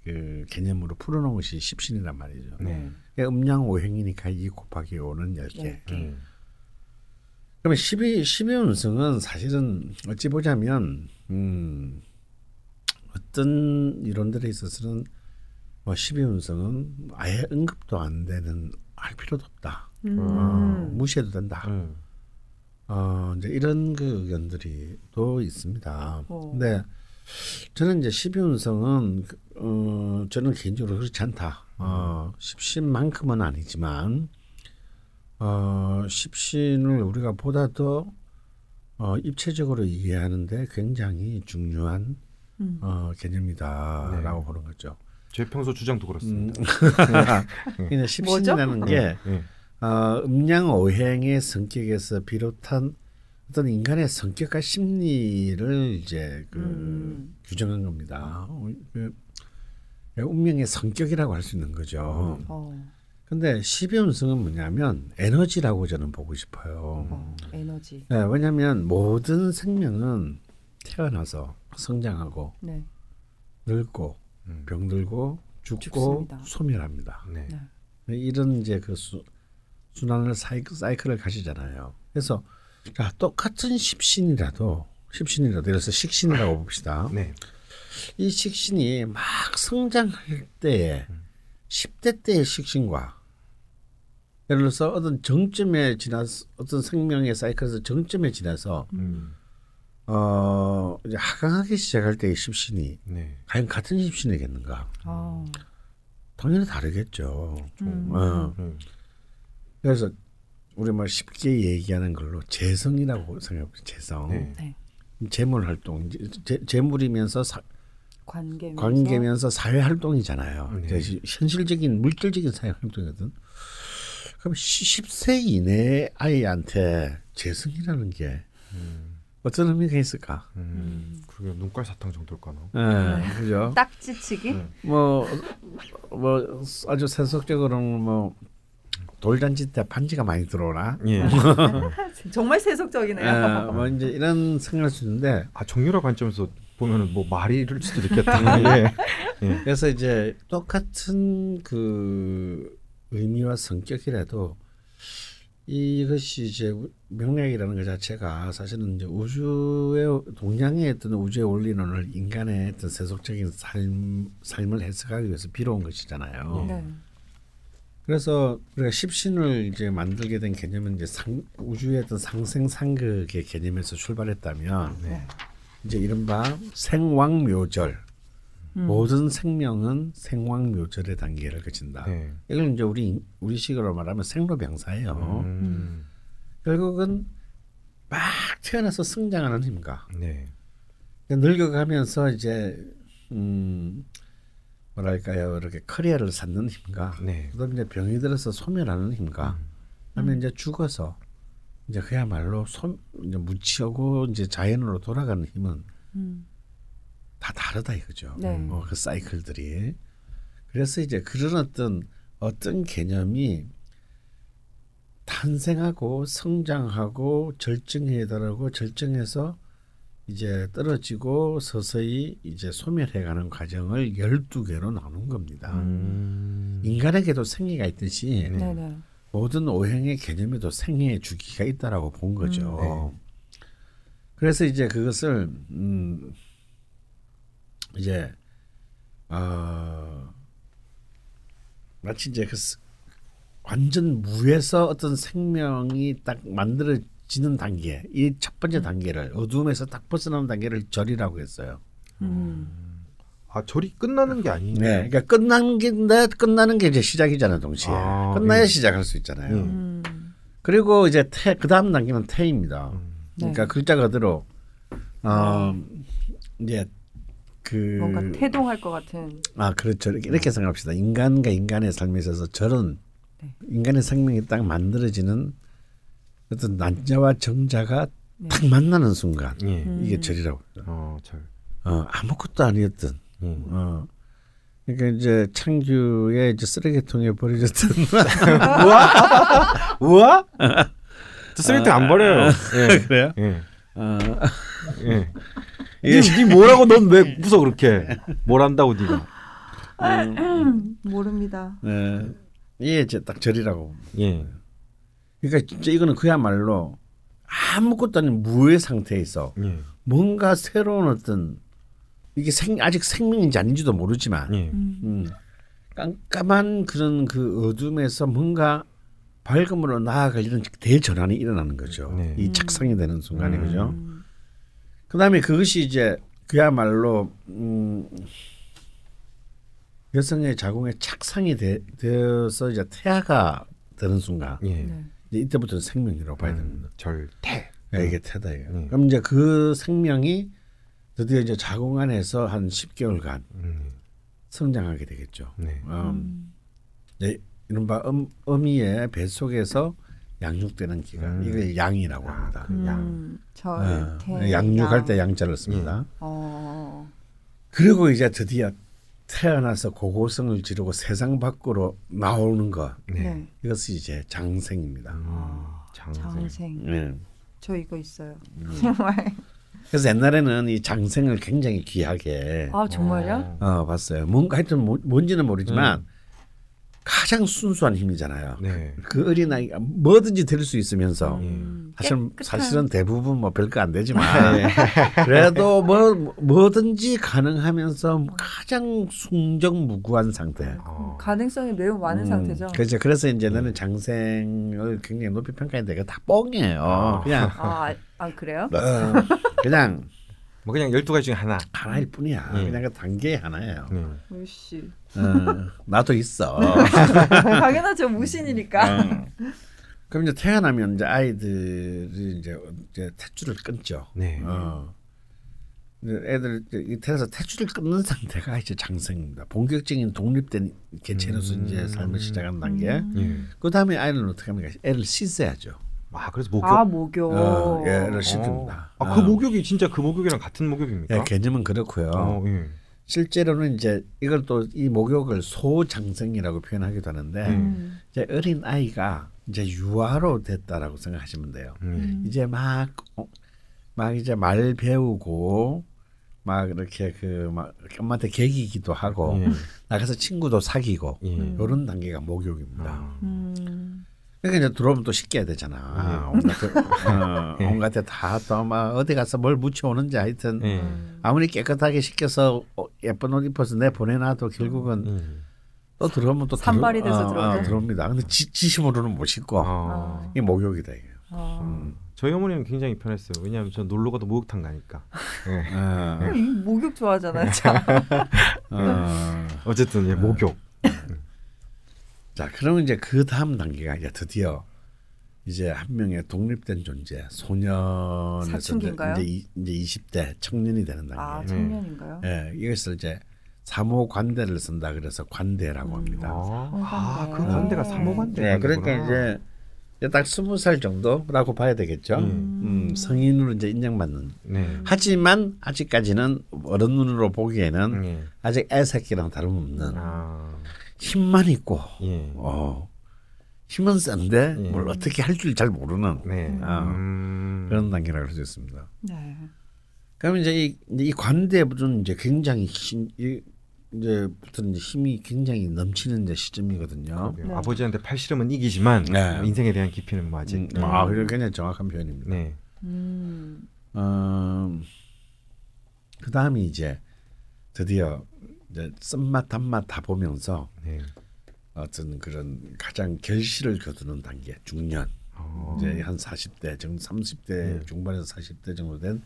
S1: 그 개념으로 풀어놓은 것이 십신이란 말이죠.
S2: 네.
S1: 그러니까 음양 오행이니까 이 곱하기 오는 열 개.
S3: 네.
S2: 음.
S1: 그러면 12, 12운성은 사실은 어찌 보자면 음, 어떤 이론들에 있어서는 뭐 12운성은 아예 언급도 안 되는 할 필요도 없다.
S3: 음.
S1: 어, 무시해도 된다.
S2: 음.
S1: 어, 이제 이런 그 의견들이 또 있습니다.
S3: 어.
S1: 근데 저는 이제 12 운성은 어, 저는 개인적으로 그렇지 않다. 어, 십신만큼은 아니지만 어, 십신을 우리가 보다 더 어, 입체적으로 이해하는데 굉장히 중요한
S3: 음.
S1: 어, 개념이다라고 보는 거죠.
S2: 제 평소 주장도 그렇습니다. *laughs*
S1: 그냥 십신이라는 게
S2: 예.
S1: 어, 음양 오행의 성격에서 비롯한 어떤 인간의 성격과 심리를 이제 그
S3: 음.
S1: 규정한 겁니다. 어, 그 운명의 성격이라고 할 수 있는 거죠.
S3: 어.
S1: 근데 12운성은 뭐냐면 에너지라고 저는 보고 싶어요.
S3: 어. 에너지.
S1: 네, 왜냐하면 모든 생명은 태어나서 성장하고
S3: 네.
S1: 늙고
S2: 음.
S1: 병들고 죽고
S3: 죽습니다.
S1: 소멸합니다.
S2: 네.
S3: 네.
S1: 네, 이런 이제 그 수, 순환을 사이클, 사이클을 가시잖아요. 그래서 자, 똑같은 십신이라도 십신이라도 예를 들어서 식신이라고 봅시다.
S2: 네.
S1: 이 식신이 막 성장할 때에 10대 때의 식신과 예를 들어서 어떤 정점에 지나서 어떤 생명의 사이클에서 정점에 지나서
S2: 음.
S1: 어 이제 하강하기 시작할 때의 십신이
S2: 네.
S1: 과연 같은 십신이겠는가?
S3: 아.
S1: 당연히 다르겠죠.
S3: 음.
S1: 어.
S2: 음.
S1: 그래서 우리 말 쉽게 얘기하는 걸로 재성이라고 생각해보세요. 재성.
S2: 네.
S3: 네.
S1: 재물 활동. 재, 재물이면서 사,
S3: 관계면서
S1: 관계면서 사회 활동이잖아요.
S2: 네.
S1: 현실적인 물질적인 사회 활동이거든. 그럼 10세 이내 아이한테 재성이라는 게
S2: 음.
S1: 어떤 의미가 있을까?
S2: 음. 그게 눈깔 사탕 정도일까나?
S1: 예, 그죠?
S3: 딱지치기?
S2: 네.
S1: 뭐, 뭐 아주 세속적으로는 뭐 돌잔치 때 반지가 많이 들어오나?
S2: 예. *laughs*
S3: 정말 세속적이네요.
S1: 예, 뭐 이제 이런 생각할 수 있는데
S2: 아 정렬화 관점에서 보면은 뭐 말이 이럴 수도 있겠다. *laughs* 예. 예.
S1: 그래서 이제 똑같은 그 의미와 성격이라도 이것이 이제 명량이라는 것 자체가 사실은 이제 우주의 동양의 어떤 우주의 원리론을 인간의 어떤 세속적인 삶 삶을 해석하기 위해서 빌어온 것이잖아요.
S3: 네.
S1: 그래서 우리가 십신을 이제 만들게 된 개념은 이제 상, 우주의 어떤 상생 상극의 개념에서 출발했다면
S3: 네.
S1: 이제 이른바 생왕묘절
S3: 음.
S1: 모든 생명은 생왕묘절의 단계를 거친다.
S2: 네.
S1: 이걸 이제 우리 우리식으로 말하면 생로병사예요.
S2: 음.
S1: 결국은 막 태어나서 성장하는 힘과
S2: 네.
S1: 늙어가면서 이제 음 뭐랄까요 이렇게 커리어를 쌓는 힘과
S2: 네.
S1: 그다음에 이제 병이 들어서 소멸하는 힘과 그다음에 이제 죽어서 이제 그야말로 소, 이제 묻히고 이제 자연으로 돌아가는 힘은
S3: 음.
S1: 다 다르다 이거죠.
S3: 네.
S1: 어, 그 사이클들이. 그래서 이제 그런 어떤 어떤 개념이 탄생하고 성장하고 절정에 달하고 절정해서 이제 떨어지고 서서히 이제 소멸해가는 과정을 12개로 나눈 겁니다.
S2: 음.
S1: 인간에게도 생애가 있듯이
S3: 네.
S1: 모든 오행의 개념에도 생애의 주기가 있다라고 본 거죠.
S2: 음,
S1: 그래서 이제 그것을 음 이제 어 마치 이제 그 스- 완전 무에서 어떤 생명이 딱 만들어 지는 단계, 이 첫 번째 단계를 어둠에서 딱 벗어나는 단계를 절이라고 했어요.
S3: 음.
S2: 아 절이 끝나는 게 아니네.
S1: 네, 그러니까 끝난 게인데 끝나는 게 이제 시작이잖아요, 동시에.
S2: 아,
S1: 끝나야
S2: 예.
S1: 시작할 수 있잖아요.
S2: 예.
S3: 음.
S1: 그리고 이제 태, 그 다음 단계는 태입니다.
S2: 음.
S1: 그러니까
S3: 네.
S1: 글자 그대로 어 이제 그
S3: 뭔가 태동할 것 같은.
S1: 아 그렇죠 이렇게, 이렇게 생각합시다. 인간과 인간의 삶에 있어서 절은
S3: 네.
S1: 인간의 생명이 딱 만들어지는 어떤 난자와 정자가
S3: 네.
S1: 딱 만나는 순간
S2: 예.
S3: 음.
S1: 이게 절이라고.
S2: 어 절.
S1: 어 아무것도 아니었던.
S2: 예.
S1: 어 그러니까 이제 창규의 이제 쓰레기통에 버려졌던 *laughs*
S2: 우와? 저 쓰레기통 안 버려요. 예.
S1: 그래요?
S2: 예.
S1: 어,
S2: 예. 니, 니 뭐라고 넌 왜 웃어 그렇게? 뭘 안다고 니가?
S3: 모릅니다.
S1: 네. 이게 이제 딱 절이라고.
S2: 예.
S1: 그러니까 진짜 이거는 그야말로 아무것도 아닌 무의 상태에서
S2: 예.
S1: 뭔가 새로운 어떤 이게 생, 아직 생명인지 아닌지도 모르지만
S2: 예.
S3: 음.
S1: 음, 깜깜한 그런 그 어둠에서 뭔가 밝음으로 나아갈 이런 대전환이 일어나는 거죠.
S2: 네.
S1: 이 착상이 되는 순간이
S2: 음.
S1: 그죠.
S3: 음.
S1: 그다음에 그것이 이제 그야말로 음, 여성의 자궁에 착상이 되, 되어서 이제 태아가 되는 순간
S2: 예.
S3: 네.
S1: 이제 이때부터는 생명이라고 봐야 됩니다.
S2: 음, 절 태.
S1: 네, 이게 태다 이거.
S2: 음.
S1: 그럼 이제 그 생명이 드디어 이제 자궁 안에서 한 10개월간
S2: 음.
S1: 성장하게 되겠죠.
S2: 네.
S1: 음,
S3: 음.
S1: 네, 이른바 음, 어미의 뱃속에서 양육되는 기간
S2: 음.
S1: 이걸 양이라고 합니다.
S2: 그 양.
S3: 음. 절,
S1: 어,
S3: 태,
S1: 양육할
S3: 양.
S1: 때 양자를 씁니다.
S3: 어.
S1: 그리고 이제 드디어 태어나서 고고성을 지르고 세상 밖으로 나오는 것
S2: 네.
S3: 네.
S1: 이것이 이제 장생입니다.
S2: 음, 장생.
S3: 장생.
S1: 네.
S3: 저 이거 있어요.
S1: 음. *laughs*
S3: 정말.
S1: 그래서 옛날에는 이 장생을 굉장히 귀하게
S3: 아 정말요?
S2: 어.
S1: 어, 봤어요. 뭔가 하여튼 뭐- 뭔지는 모르지만 가장 순수한 힘이잖아요.
S2: 네.
S1: 그 어린 아이가 뭐든지 될수 있으면서
S3: 음.
S1: 사실
S3: 깨끗한-
S1: 사실은 대부분 뭐 별거 안 되지만 *laughs* 그래도 뭐 뭐든지 가능하면서 가장 숭정무구한 상태.
S2: 어.
S3: 가능성이 매우 많은
S1: 음,
S3: 상태죠.
S1: 그렇죠. 그래서 이제 나는 장생을 굉장히 높이 평가했는데 그거 다 뻥이에요.
S2: 아.
S1: 그냥
S3: 아, 아 그래요?
S1: 어, 그냥
S2: 뭐 그냥 12가지 중에 하나.
S1: 하나일 뿐이야.
S2: 예.
S1: 그냥 그 단계 하나예요.
S2: 네.
S1: 어, 나도 있어. *laughs*
S3: 당연하죠 무신이니까.
S1: 어. 그럼 이제 태어나면 이제 아이들이 이제, 이제 탯줄을 끊죠.
S2: 네.
S1: 어. 애들 태어나서 탯줄을 끊는 상태가 이제 장생입니다. 본격적인 독립된 개체로서
S2: 음.
S1: 이제 삶을 시작하는 단계.
S3: 음.
S2: 예.
S1: 그 다음에 아이는 어떻게 합니까? 애를 씻어야죠.
S2: 아 그래서 목욕.
S3: 아 목욕.
S1: 어, 예, 애를 씻습니다.
S2: 어. 아, 그 목욕이 진짜 그 목욕이랑 같은 목욕입니까?
S1: 예, 개념은 그렇고요.
S2: 어, 예.
S1: 실제로는 이제 이걸 또 이 목욕을 소장생이라고 표현하기도 하는데
S3: 음.
S1: 이제 어린 아이가 이제 유아로 됐다라고 생각하시면 돼요.
S2: 음.
S1: 이제 막, 어, 막 이제 말 배우고, 막 이렇게 그, 막 엄마한테 개기기도 하고,
S2: 예.
S1: 나가서 친구도 사귀고,
S2: 예.
S3: 음.
S1: 요런 단계가 목욕입니다.
S2: 아.
S3: 음.
S1: 그러니까 이제 들어오면 또 씻겨야 되잖아.
S2: 네.
S1: 온갖, 데- *laughs* 어,
S2: 예.
S1: 온갖 데다또 막 어디 가서 뭘 묻혀오는지 하여튼,
S2: 예.
S3: 음.
S1: 아무리 깨끗하게 씻겨서 어, 예쁜 옷 입어서 내 보내놔도 결국은
S2: 예.
S1: 또 들어오면 또
S3: 산발이
S1: 들어-
S3: 돼서
S1: 어,
S3: 들어오죠.
S1: 어, 들어옵니다. 근데 지, 지심으로는 못 씻고,
S2: 어.
S1: 이게 목욕이다, 이게.
S3: 아.
S1: 음.
S2: 저희 어머니는 굉장히 편했어요. 왜냐하면 저 놀러 가도 목욕탕 가니까. 예.
S1: 어,
S3: 이 목욕 좋아하잖아요. 참. *laughs*
S1: 어.
S2: 어쨌든 예, 목욕.
S1: 자, 그러면 이제 그 다음 단계가 이제 드디어 이제 한 명의 독립된 존재, 소년에서 이제,
S3: 사춘기인가요?
S1: 이제, 이- 이제 20대 청년이 되는 단계.
S3: 아
S2: 네.
S3: 청년인가요?
S1: 예, 이것을 이제 사모 관대를 쓴다 그래서 관대라고
S3: 음.
S1: 합니다.
S2: 아,
S3: 관대.
S2: 그 관대가 사모관대.
S1: 네, 그러니까 이제 딱 스무 살 정도라고 봐야 되겠죠.
S2: 음.
S1: 음, 성인으로 이제 인정받는.
S2: 네.
S1: 하지만 아직까지는 어른 눈으로 보기에는
S2: 예.
S1: 아직 애새끼랑 다름없는
S2: 아.
S1: 힘만 있고,
S2: 예.
S1: 어, 힘은 센데
S2: 예.
S1: 뭘 어떻게 할 줄 잘 모르는
S2: 네.
S1: 아,
S2: 음.
S1: 그런 단계라고 할 수 있습니다.
S3: 네.
S1: 그러면 이제 이, 이제 이 관대부는 이제 굉장히 힘, 이, 이제 부터 이제 힘이 굉장히 넘치는 이제 시점이거든요.
S3: 네.
S2: 아버지한테 팔 실험은 이기지만
S1: 네.
S2: 인생에 대한 깊이는 뭐 아직.
S1: 음,
S2: 네.
S1: 아, 그게 굉장히 정확한 표현입니다.
S2: 네.
S3: 음.
S1: 어, 그 다음이 이제 드디어 이제 쓴맛 단맛 다 보면서
S2: 네.
S1: 어떤 그런 가장 결실을 거두는 단계 중년
S2: 어.
S1: 이제 한 40대 정도 30대
S2: 네.
S1: 중반에서 40대 정도 된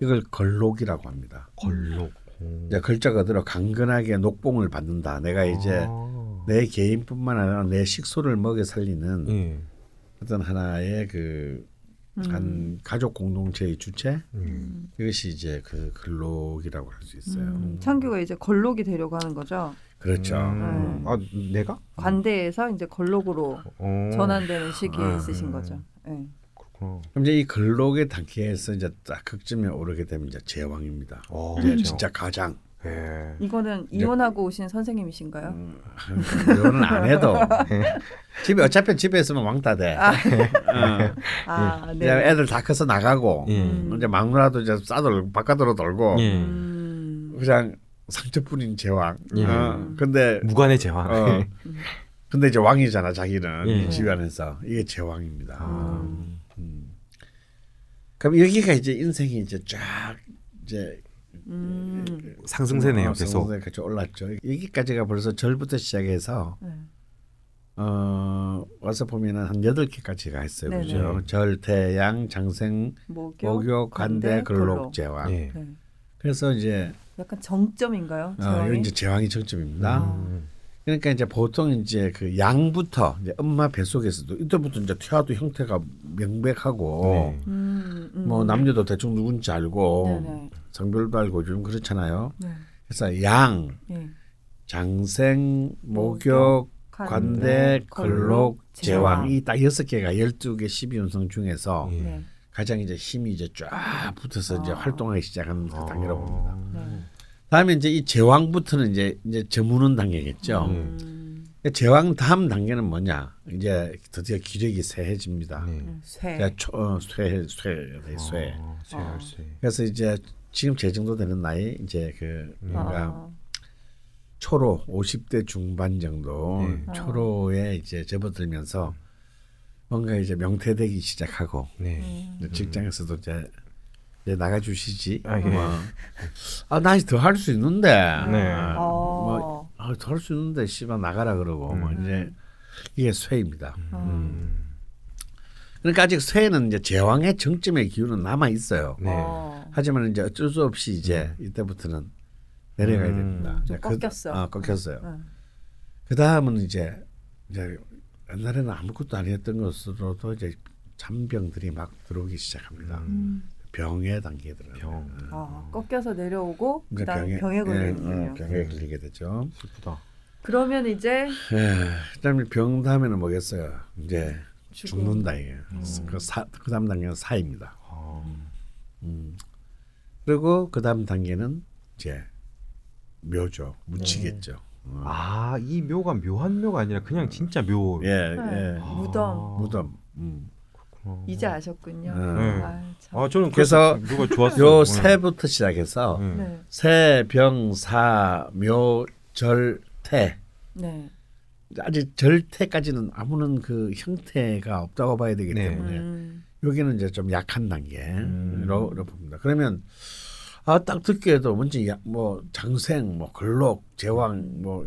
S1: 이걸 걸록이라고 합니다.
S2: 걸록.
S1: 이제 글자 그대로 강건하게 녹봉을 받는다. 내가 이제
S2: 아.
S1: 내 개인뿐만 아니라 내 식소를 먹여 살리는
S2: 예.
S1: 어떤 하나의 그 한 가족 공동체의 주체
S2: 음.
S1: 이것이 이제 그 근록이라고 할 수 있어요.
S3: 음, 창규가 이제 걸록이 되려고 하는 거죠.
S1: 그렇죠.
S2: 음.
S3: 네.
S2: 아 내가?
S3: 관대에서 이제 걸록으로
S2: 어.
S3: 전환되는 시기에
S1: 음.
S3: 있으신 거죠. 네.
S2: 그렇구나.
S1: 그럼 이제 이 근록의 단계에서 이제 딱 극점에 오르게 되면 이제 제왕입니다.
S2: 어,
S1: 이제
S2: 그렇죠.
S1: 진짜 가장
S2: 예.
S3: 이거는 이혼하고 오신 선생님이신가요?
S1: 음, 이거는 안 해도 *laughs* 집에 어차피 집에 있으면 왕따 돼. 어.
S3: 아, *laughs*
S1: 이제
S3: 네.
S1: 애들 다 커서 나가고
S2: 예.
S3: 음.
S1: 이제 막누라도 이제 싸돌 바깥으로 돌고
S2: 예.
S3: 음.
S1: 그냥 상처뿐인 제왕.
S2: 예.
S1: 어, 근데
S2: 무관의 제왕.
S1: 어, 근데 이제 왕이잖아 자기는
S2: 예.
S1: 이 집안에서 이게 제왕입니다.
S2: 아.
S1: 음. 그럼 여기가 이제 인생이 이제 쫙 이제
S3: 음.
S2: 상승세네요,
S1: 어,
S2: 계속.
S1: 상승세까지 올랐죠. 여기까지가 벌써 절부터 시작해서
S3: 네.
S1: 어 와서 보면은 한 여덟 개까지 가 있어요.
S3: 네네.
S1: 그죠? 절, 태양, 장생,
S3: 목욕,
S1: 목욕, 관대,
S3: 관대,
S1: 근록,
S3: 근록.
S1: 제왕.
S2: 예.
S3: 네.
S1: 그래서 이제
S3: 약간 정점인가요?
S1: 어,
S3: 제왕이?
S1: 이건 이제 제왕이 정점입니다.
S2: 음.
S1: 그러니까 이제 보통 이제 그 양부터 이제 엄마 뱃속에서도 이때부터 이제 태아도 형태가 명백하고
S2: 네.
S3: 음, 음.
S1: 뭐 남녀도 대충 누군지 알고
S3: 네네.
S1: 성별도 알고 좀 그렇잖아요.
S3: 네.
S1: 그래서 양,
S3: 예.
S1: 장생, 목욕, 관대, 근록, 제왕 이 딱 여섯 개가 열두 개 십이 운성 중에서
S2: 예.
S3: 네.
S1: 가장 이제 힘이 이제 쫙 붙어서 이제
S3: 아.
S1: 활동하기 시작하는 그 단계라고 봅니다.
S3: 네.
S1: 다음에 이제 이 제왕부터는 이제 이제 저무는 단계겠죠.
S3: 음.
S1: 제왕 다음 단계는 뭐냐? 이제 드디어 기력이 쇠해집니다.
S2: 네.
S3: 음, 쇠.
S1: 어, 쇠, 쇠, 네, 쇠.
S2: 어, 쇠,
S3: 어.
S2: 쇠.
S1: 그래서 이제 지금 제 정도 되는 나이 이제 그 뭔가
S3: 아.
S1: 초로 50대 중반 정도
S2: 네.
S1: 초로에 이제 접어들면서 뭔가 이제 명태되기 시작하고
S2: 네.
S3: 음.
S1: 직장에서도 이제, 이제 나가 주시지.
S2: 아, 예.
S1: 뭐. 아, 나더할 수 있는데.
S2: 네.
S1: 아,
S3: 어.
S1: 뭐, 아, 더할 수 있는데 씨발 나가라 그러고 뭐 이제 이게 쇠입니다.
S2: 음.
S1: 그러니까 아직 쇠는 이제 제왕의 정점의 기운은 남아 있어요.
S2: 네.
S3: 어.
S1: 하지만 이제 어쩔 수 없이 이제 이때부터는 내려가야
S2: 음.
S1: 됩니다.
S3: 좀
S1: 이제 그-
S3: 꺾였어요.
S1: 아, 꺾였어요.
S3: 네.
S1: 그 다음은 이제 이제 옛날에는 아무것도 아니었던 것으로도 이제 잔병들이 막 들어오기 시작합니다.
S3: 음.
S1: 병의 단계에 들어요.
S2: 병.
S3: 아, 꺾여서 내려오고
S1: 이제
S3: 그다음 병에,
S1: 예,
S3: 걸리는군요.
S1: 어, 병에 걸리게 되죠.
S2: 슬프다.
S3: 그러면 이제
S1: 예, 그다음에 병 다음에는 뭐겠어요? 이제
S3: 죽음.
S1: 죽는다 이게. 그, 사, 그 다음 단계는 사입니다.
S2: 아.
S1: 음. 그리고 그 다음 단계는 이제 묘죠, 묻히겠죠. 어.
S2: 아, 이 묘가 묘한 묘가 아니라 그냥 진짜 묘.
S1: 예,
S3: 네.
S1: 예.
S3: 무덤
S1: 무덤. 음.
S2: 그렇구나.
S3: 이제 아셨군요.
S1: 네.
S3: 아, 참.
S2: 아, 저는
S1: 그래서
S2: 묘가 좋았어요.
S1: 요
S2: 네.
S1: 세부터 시작해서
S2: 네.
S3: 네.
S1: 세, 병, 사, 묘, 절, 태.
S3: 네.
S1: 아직 절태까지는 아무런 그 형태가 없다고 봐야 되기
S2: 네.
S1: 때문에
S3: 음.
S1: 여기는 이제 좀 약한 단계로
S2: 음.
S1: 봅니다. 그러면 아 딱 듣기에도 뭔지 야, 뭐 장생, 뭐 근록, 제왕 뭐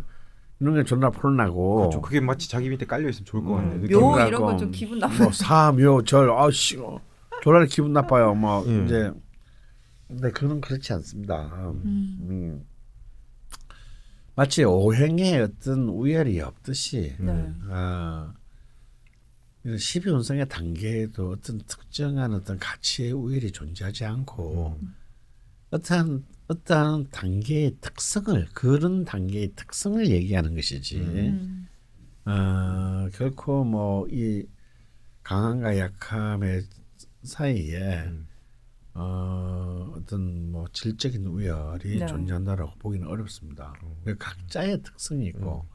S1: 이런 게 존나 폴나고
S2: 그렇죠. 그게 마치 자기 밑에 깔려 있으면 좋을 것 같네.
S1: 음,
S2: 느낌.
S3: 묘 이런 건 좀 기분 나빠.
S1: 뭐 사묘 절 아씨 어, 졸라 기분 나빠요. 뭐
S2: 음.
S1: 이제 근데 그는 그렇지 않습니다.
S3: 음.
S1: 음. 마치 오행에 어떤 우열이 없듯이
S3: 네.
S1: 아, 이런 12운성의 단계에도 어떤 특정한 어떤 가치의 우열이 존재하지 않고 어떠한 어떠한 단계의 특성을 그런 단계의 특성을 얘기하는 것이지
S3: 음.
S1: 어, 결코 뭐 이 강함과 약함의 사이에
S2: 음.
S1: 어, 어떤 뭐 질적인 우열이
S3: 네.
S1: 존재한다라고 보기는 어렵습니다. 그 각자의 특성이 있고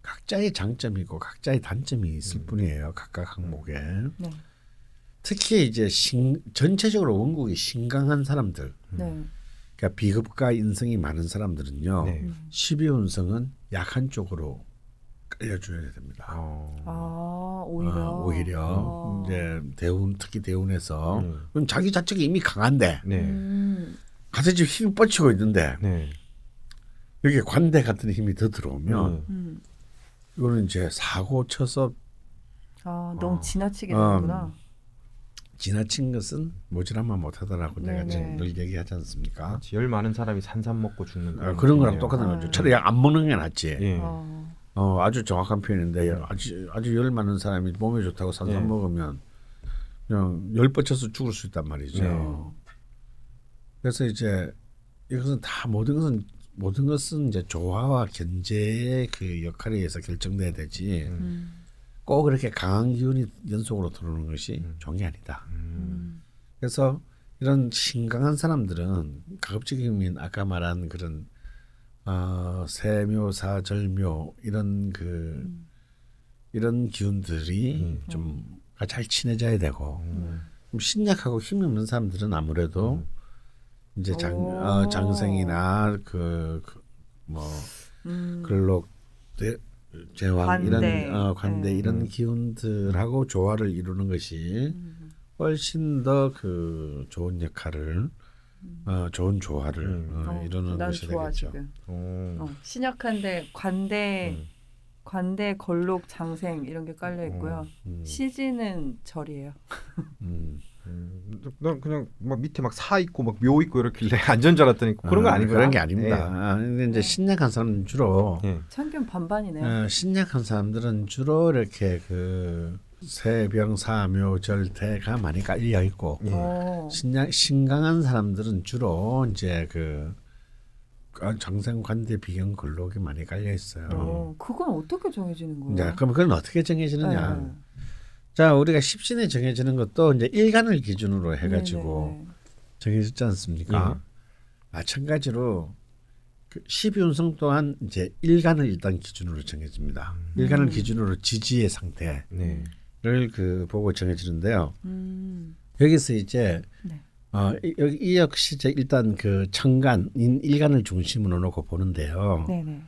S1: 각자의 장점이 있고 각자의 단점이 있을 뿐이에요. 각각 항목에.
S3: 네.
S1: 특히 이제 신, 전체적으로 원국이 신강한 사람들,
S3: 네.
S1: 그러니까 비급과 인성이 많은 사람들은요.
S2: 네.
S3: 음.
S1: 12운성은 약한 쪽으로 깔려줘야 됩니다.
S2: 어.
S3: 아 오히려
S1: 어, 오히려
S3: 아.
S1: 이제 대운 특히 대운에서
S2: 음.
S1: 그럼 자기 자체가 이미 강한데
S2: 네.
S3: 음.
S1: 가서 지금 힘이 뻗치고 있는데
S2: 네.
S1: 여기 관대 같은 힘이 더 들어오면
S2: 음.
S3: 음.
S1: 이거는 이제 사고 쳐서
S3: 아 너무
S2: 아.
S3: 지나치게
S1: 음.
S3: 되는구나.
S1: 지나친 것은 모질하면 못하더라고 내가
S3: 네네.
S1: 지금 늘 얘기하지 않습니까?
S2: 열 많은 사람이 산삼 먹고 죽는
S1: 아, 그런 거랑. 똑같은
S3: 아.
S1: 거죠. 차라리 약 안 먹는 게 낫지.
S2: 예.
S3: 어.
S1: 어, 아주 정확한 표현인데 아주 아주 열 많은 사람이 몸에 좋다고 산삼
S2: 예.
S1: 먹으면 그냥 열 뻗쳐서 죽을 수 있단 말이죠.
S2: 네.
S1: 그래서 이제 이것은 다 모든 것은 모든 것은 이제 조화와 견제의 그 역할에 의해서 결정돼야 되지.
S3: 음.
S1: 꼭 그렇게 강한 기운이 연속으로 들어오는 것이 좋은 게 아니다.
S3: 음.
S1: 그래서 이런 신강한 사람들은 가급적이면 아까 말한 그런 어, 세묘사 절묘 이런 그 이런 기운들이 좀잘 친해져야 되고 좀 신약하고 힘이 없는 사람들은 아무래도 이제 장
S3: 오.
S1: 어, 장생이나 그뭐
S3: 음.
S1: 근록 대- 제왕
S3: 관대.
S1: 이런 어, 관대
S3: 네.
S1: 이런 기운들하고 조화를 이루는 것이
S3: 음.
S1: 훨씬 더 그 좋은 역할을 어, 좋은 조화를
S2: 음.
S1: 어,
S3: 어,
S1: 이루는
S3: 난
S1: 것이
S3: 좋아
S1: 되겠죠.
S3: 지금.
S2: 어.
S3: 어, 신약한데 관대
S2: 음.
S3: 관대 걸록 장생 이런 게 깔려 있고요.
S1: 음,
S3: 시지는 절이에요.
S1: 음.
S2: 음, 난 그냥 막 밑에 막 사 있고 막 묘 있고 이렇길래 *laughs* 안전 줄 알았더니 그런 거
S1: 아,
S2: 아니구나.
S1: 그런 게 아닙니다. 아, 근데 이제 신약한 사람은 주로
S2: 예. 예.
S3: 참견 반반이네요.
S1: 어, 신약한 사람들은 주로 이렇게 그 세병사묘절대가 많이 깔려 있고
S2: 예.
S3: 어.
S1: 신약 신강한 사람들은 주로 이제 그 아, 정생관대 비경 근록이 많이 깔려 있어요.
S3: 어, 그건 어떻게 정해지는 거예요?
S1: 이제 그럼 그건 어떻게 정해지느냐?
S3: 네.
S1: 자 우리가 십신에 정해지는 것도 이제 일간을 기준으로 해가지고
S3: 네네네.
S1: 정해졌지 않습니까? 마찬가지로 그 십이운성 또한 이제 일간을 일단 기준으로 정해집니다. 일간을 기준으로 지지의 상태를
S2: 네.
S1: 그 보고 정해지는데요.
S3: 음.
S1: 여기서 이제
S3: 네.
S1: 어, 이, 여기 이 역시 이제 일단 그 천간인 일간을 중심으로 놓고 보는데요.
S3: 네네.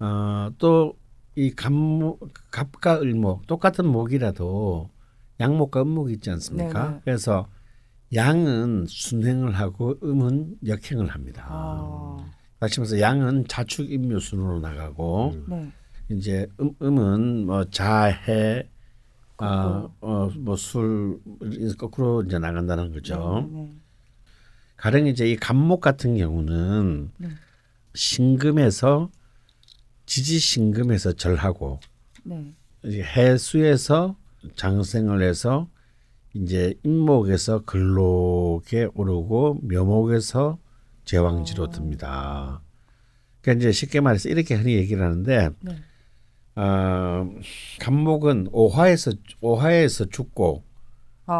S1: 어, 또이 갑목, 갑과 을목 똑같은 목이라도 양목과 음목이 있지 않습니까?
S3: 네네.
S1: 그래서 양은 순행을 하고 음은 역행을 합니다.
S3: 아.
S1: 다시 말해서 양은 자축 임묘 순으로 나가고
S3: 네.
S1: 이제 음, 음은 뭐 자해 어 뭐술 거꾸로 이제 나간다는 거죠.
S3: 네 네.
S1: 가령 이제 이 간목 같은 경우는
S3: 네.
S1: 신금에서 지지 신금에서 절하고
S3: 네.
S1: 해수에서 장생을 해서 이제 임목에서 근록에 오르고 묘목에서 제왕지로 듭니다. 그러니까 이제 쉽게 말해서 이렇게 흔히 얘기를 하는데
S3: 네.
S1: 어, 간목은 오화에서 오화에서 죽고
S3: 아.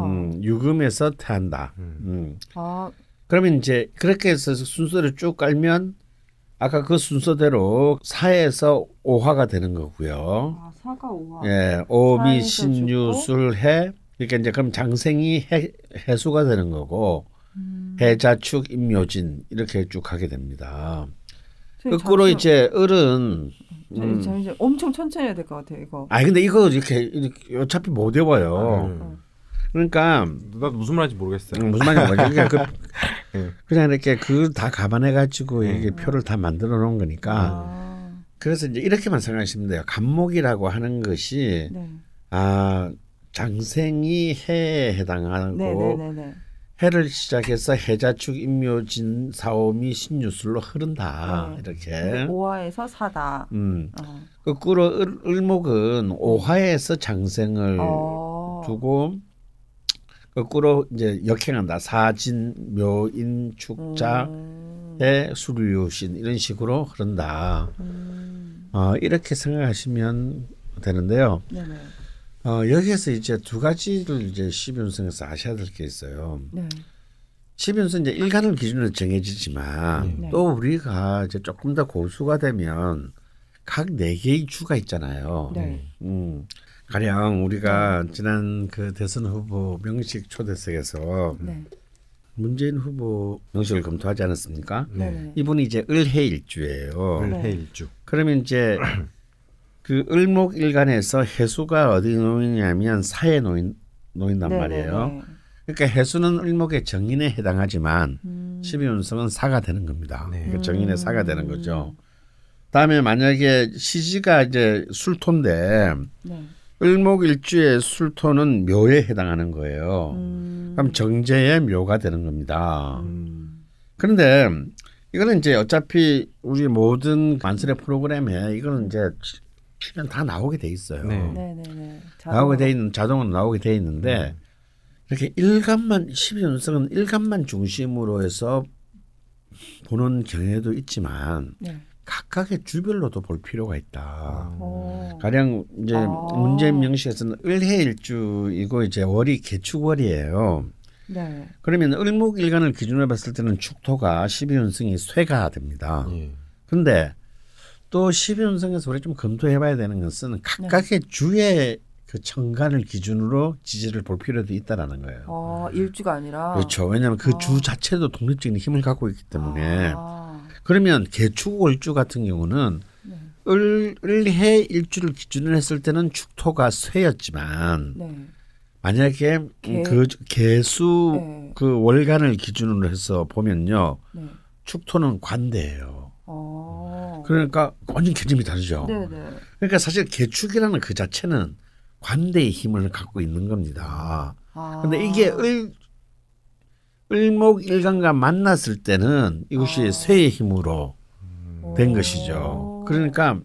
S1: 어, 음, 유금에서 태한다. 음.
S3: 아.
S1: 그러면 이제 그렇게 해서 순서를 쭉 깔면 아까 그 순서대로 사에서 오화가 되는 거고요.
S3: 아, 사가 오화.
S1: 예, 오미
S3: 사에서
S1: 신유
S3: 죽고.
S1: 술해 그러니까 이제 그럼 장생이 해, 해수가 되는 거고
S3: 음.
S1: 해자축 임묘진 이렇게 쭉 하게 됩니다. 거꾸로
S3: 잠시-
S1: 이제 을은
S3: 저, 저 이제 엄청 천천히 해야 될 것 같아요. 이거.
S1: 아 근데 이거 이렇게, 이렇게 어차피 못 외워요.
S2: 음.
S1: 그러니까
S2: 나도 무슨 말인지 모르겠어요.
S1: 음, 무슨 말인지 모르겠어요. 그냥, 그, *laughs*
S2: 예.
S1: 그냥 이렇게 그 다 감안해 가지고
S2: 네.
S1: 이게 표를 다 만들어 놓은 거니까
S3: 아.
S1: 그래서 이제 이렇게만 생각하시면 돼요. 간목이라고 하는 것이
S3: 네.
S1: 아 장생이 해에 해당하고
S3: 네네네네.
S1: 해를 시작해서 해자축 임묘진 사오미 신유술로 흐른다
S3: 네.
S1: 이렇게.
S3: 오화에서 사다.
S1: 음
S3: 어.
S1: 거꾸로 을, 을목은 오화에서 장생을
S3: 어.
S1: 두고 거꾸로 이제 역행한다. 사진 묘인 축자
S3: 음.
S1: 의 수류신 이런 식으로 흐른다.
S3: 음.
S1: 어, 이렇게 생각하시면 되는데요.
S3: 네네.
S1: 어, 여기에서 이제 두 가지를 이제 십윤성에서 아셔야 될 게 있어요.
S3: 네.
S1: 십윤성 이제 일간을 기준으로 정해지지만
S3: 네.
S1: 또 우리가 이제 조금 더 고수가 되면 각 네 개의 주가 있잖아요.
S3: 네.
S1: 음, 가령 우리가 지난 그 대선 후보 명식 초대석에서
S3: 네.
S1: 문재인 후보 명식을 검토하지 않았습니까?
S3: 네네.
S1: 이분이 이제 을해일주예요.
S3: 네.
S2: 을해일주.
S1: 그러면 이제 *clears throat* 그 을목일간에서 해수가 어디 놓이냐면 사에 놓인 놓인단 말이에요.
S3: 네네네.
S1: 그러니까 해수는 을목의 정인에 해당하지만
S3: 음.
S1: 십이운성은 사가 되는 겁니다.
S2: 네.
S1: 그러니까 정인의 사가 되는 거죠. 다음에 만약에 시지가 이제 술토인데
S3: 네.
S1: 을목일주의 술토는 묘에 해당하는 거예요.
S3: 음.
S1: 그럼 정제의 묘가 되는 겁니다.
S3: 음.
S1: 그런데 이거는 이제 어차피 우리 모든 만설의 프로그램에 이거는 이제 치면 다 나오게 돼 있어요.
S2: 네.
S3: 네네네.
S1: 나오게 돼 있는 자동으로 나오게 돼 있는데 이렇게 일간만 12연승은 일간만 중심으로 해서 보는 경우도 있지만
S3: 네.
S1: 각각의 주별로도 볼 필요가
S2: 음.
S1: 있다.
S3: 오.
S1: 가령 이제
S3: 아.
S1: 문제 명식에서는 을해일주이고 이제 월이 개축월이에요.
S3: 네.
S1: 그러면 을목일간을 기준으로 봤을 때는 축토가 12운승이 쇠가 됩니다.
S2: 예.
S1: 근데 또 12운승에서 우리 좀 검토해봐야 되는 것은 각각의 주의 그 천간을 기준으로 지지를 볼 필요도 있다라는 거예요.
S3: 어, 일주가 아니라.
S1: 그렇죠. 왜냐하면 그
S3: 아.
S1: 주 자체도 독립적인 힘을 갖고 있기 때문에
S3: 아.
S1: 그러면 개축월주 같은 경우는
S3: 네.
S1: 을, 을해 일주를 기준으로 했을 때는 축토가 쇠였지만
S3: 네.
S1: 만약에
S3: 개.
S1: 그 개수
S3: 네.
S1: 그 월간을 기준으로 해서 보면요
S3: 네.
S1: 축토는 관대예요.
S3: 어.
S1: 그러니까 완전 개념이 다르죠.
S3: 네네.
S1: 그러니까 사실 개축이라는 그 자체는 관대의 힘을 갖고 있는 겁니다.
S3: 아.
S1: 근데 이게 을 을목일간과 만났을 때는 이것이
S3: 아.
S1: 쇠의 힘으로 된
S3: 오.
S1: 것이죠. 그러니까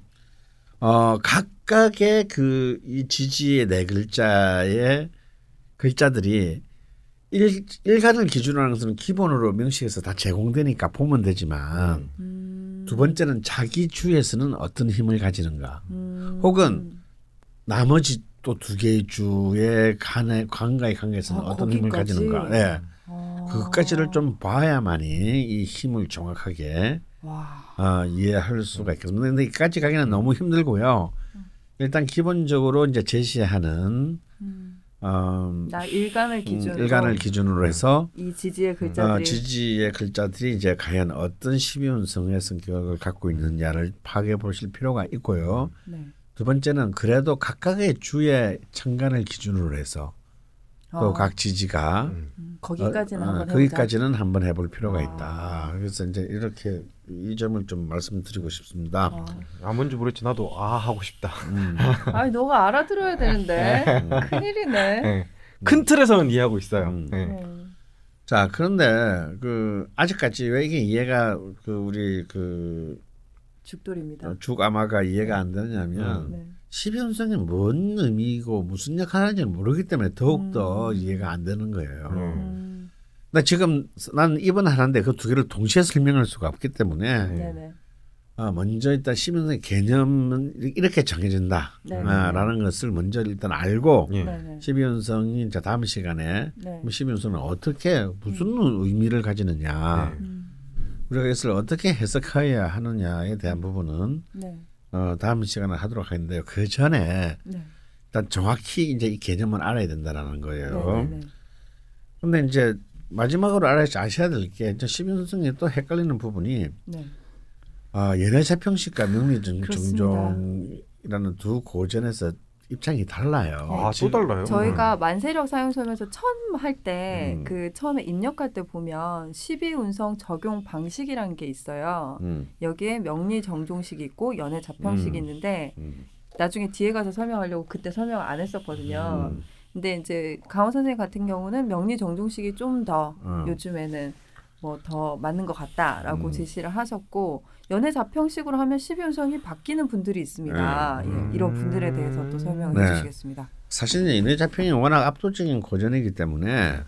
S1: 어 각각의 그 이 지지의 네 글자의 글자들이 일, 일간을 기준으로 하는 것은 기본으로 명식에서 다 제공되니까 보면 되지만
S3: 음.
S1: 두 번째는 자기 주에서는 어떤 힘을 가지는가
S3: 음.
S1: 혹은 나머지 또 두 개의 주의 간의 관과의 관계에서는
S3: 아,
S1: 어떤 힘을? 가지는가 예.
S3: 아.
S1: 그것까지를 좀 봐야만이 이 힘을 정확하게
S3: 와.
S1: 어, 이해할 수가 있겠습니다. 근데 이까지 가기는 너무 힘들고요. 일단 기본적으로 이제 제시하는
S3: 음.
S1: 어,
S3: 나 일간을
S1: 음,
S3: 기준으로
S1: 일간을 기준으로 해서
S3: 이 지지의
S1: 어,
S3: 글자들이
S1: 지지의 글자들이 이제 과연 어떤 십이운성의 성격을 갖고 있느냐를 파악해 보실 필요가 있고요.
S3: 네.
S1: 두 번째는 그래도 각각의 주의 천간을 기준으로 해서 또
S3: 어,
S1: 각 지지가
S3: 음, 거기까지는
S1: 어, 어,
S3: 한번.
S1: 거기까지는 한번 해볼 필요가
S3: 아.
S1: 있다. 그래서 이제 이렇게 이 점을 좀 말씀드리고 싶습니다.
S3: 아.
S2: 아 뭔지 모르겠지 나도 아 하고 싶다.
S1: 음. *laughs*
S3: 아니 너가 알아들어야 되는데 큰일이네.
S2: 예. 큰 틀에서는 이해하고 있어요.
S1: 음.
S2: 예.
S3: 음.
S1: 자 그런데 그 아직까지 왜 이게 이해가 그 우리 그
S3: 죽돌입니다.
S1: 죽아마가 이해가 안 되냐면
S3: 네.
S1: 십연성이 뭔 의미고 무슨 역할을 하는지 모르기 때문에 더욱 더
S3: 음.
S1: 이해가 안 되는 거예요.
S2: 음.
S3: 음.
S1: 나 지금 난 이번 하는데 그 두 개를 동시에 설명할 수가 없기 때문에
S2: 네.
S3: 네네.
S1: 어, 먼저 일단 십연성의 개념은 이렇게 정해진다라는
S3: 네.
S1: 것을 먼저 일단 알고
S2: 예.
S3: 네네.
S1: 십연성이 이제 다음 시간에
S3: 네.
S1: 십연성은 어떻게 무슨 의미를 가지느냐
S2: 네.
S3: 음.
S1: 우리가 이것을 어떻게 해석해야 하느냐에 대한 부분은
S3: 네.
S1: 어, 다음 시간에 하도록 하는데요. 그 전에
S3: 네.
S1: 일단 정확히 이제 이 개념을 알아야 된다라는 거예요. 근데 이제 마지막으로 알아야 아셔야 될게 이제 시민 선생이 또 헷갈리는 부분이
S3: 네.
S1: 아, 연애자평식과
S3: 그렇습니다.
S1: 명리정종이라는 두 고전에서 입장이 달라요.
S2: 아 또 달라요?
S3: 저희가 만세력 사용 설명서 처음 할때
S1: 음.
S3: 그 처음에 입력할 때 보면 12운성 적용 방식이라는 게 있어요.
S1: 음,
S3: 여기에 명리 정종식이 있고 연애 자평식이
S1: 음.
S3: 있는데
S1: 음,
S3: 나중에 뒤에 가서 설명하려고 그때 설명 안 했었거든요.
S1: 음,
S3: 근데 이제 강원 선생님 같은 경우는 명리 정종식이 좀더
S1: 어.
S3: 요즘에는 뭐 더 맞는 것 같다라고
S1: 음.
S3: 제시를 하셨고 연애 자평식으로 하면 12운성이 바뀌는 분들이 있습니다.
S1: 네.
S3: 예, 이런 분들에 대해서 또 설명을
S1: 네.
S3: 해주시겠습니다.
S1: 사실 연애 자평이 워낙 압도적인 고전이기 때문에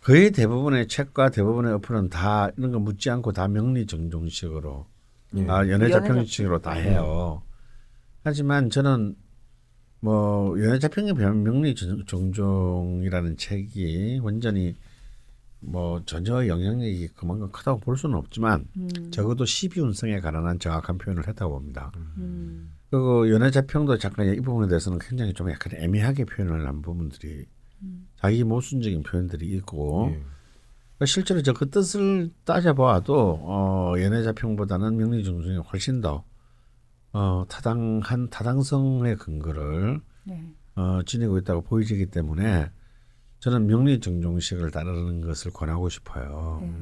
S1: 거의 대부분의 책과 대부분의 어플은 다 이런 거 묻지 않고 다 명리 정종식으로
S2: 예.
S1: 아, 연애 자평식으로 다
S3: 연애자평.
S1: 해요. 하지만 저는 뭐 연애자 평의 명리 정- 정종이라는 책이 완전히 뭐 전혀 영향력이 그만큼 크다고 볼 수는 없지만
S3: 음.
S1: 적어도 12운성에 관한 정확한 표현을 했다고 봅니다.
S3: 음.
S1: 그리고 연애자 평도 잠깐 이 부분에 대해서는 굉장히 좀 약간 애매하게 표현을 한 부분들이
S3: 음.
S1: 자기 모순적인 표현들이 있고
S2: 예.
S1: 그러니까 실제로 저 그 뜻을 따져봐도 어, 연애자 평보다는 명리정종이 훨씬 더 어, 타당한 타당성의 근거를
S3: 네.
S1: 어, 지니고 있다고 보이지기 때문에 저는 명리 정종식을 따르는 것을 권하고 싶어요.
S3: 네.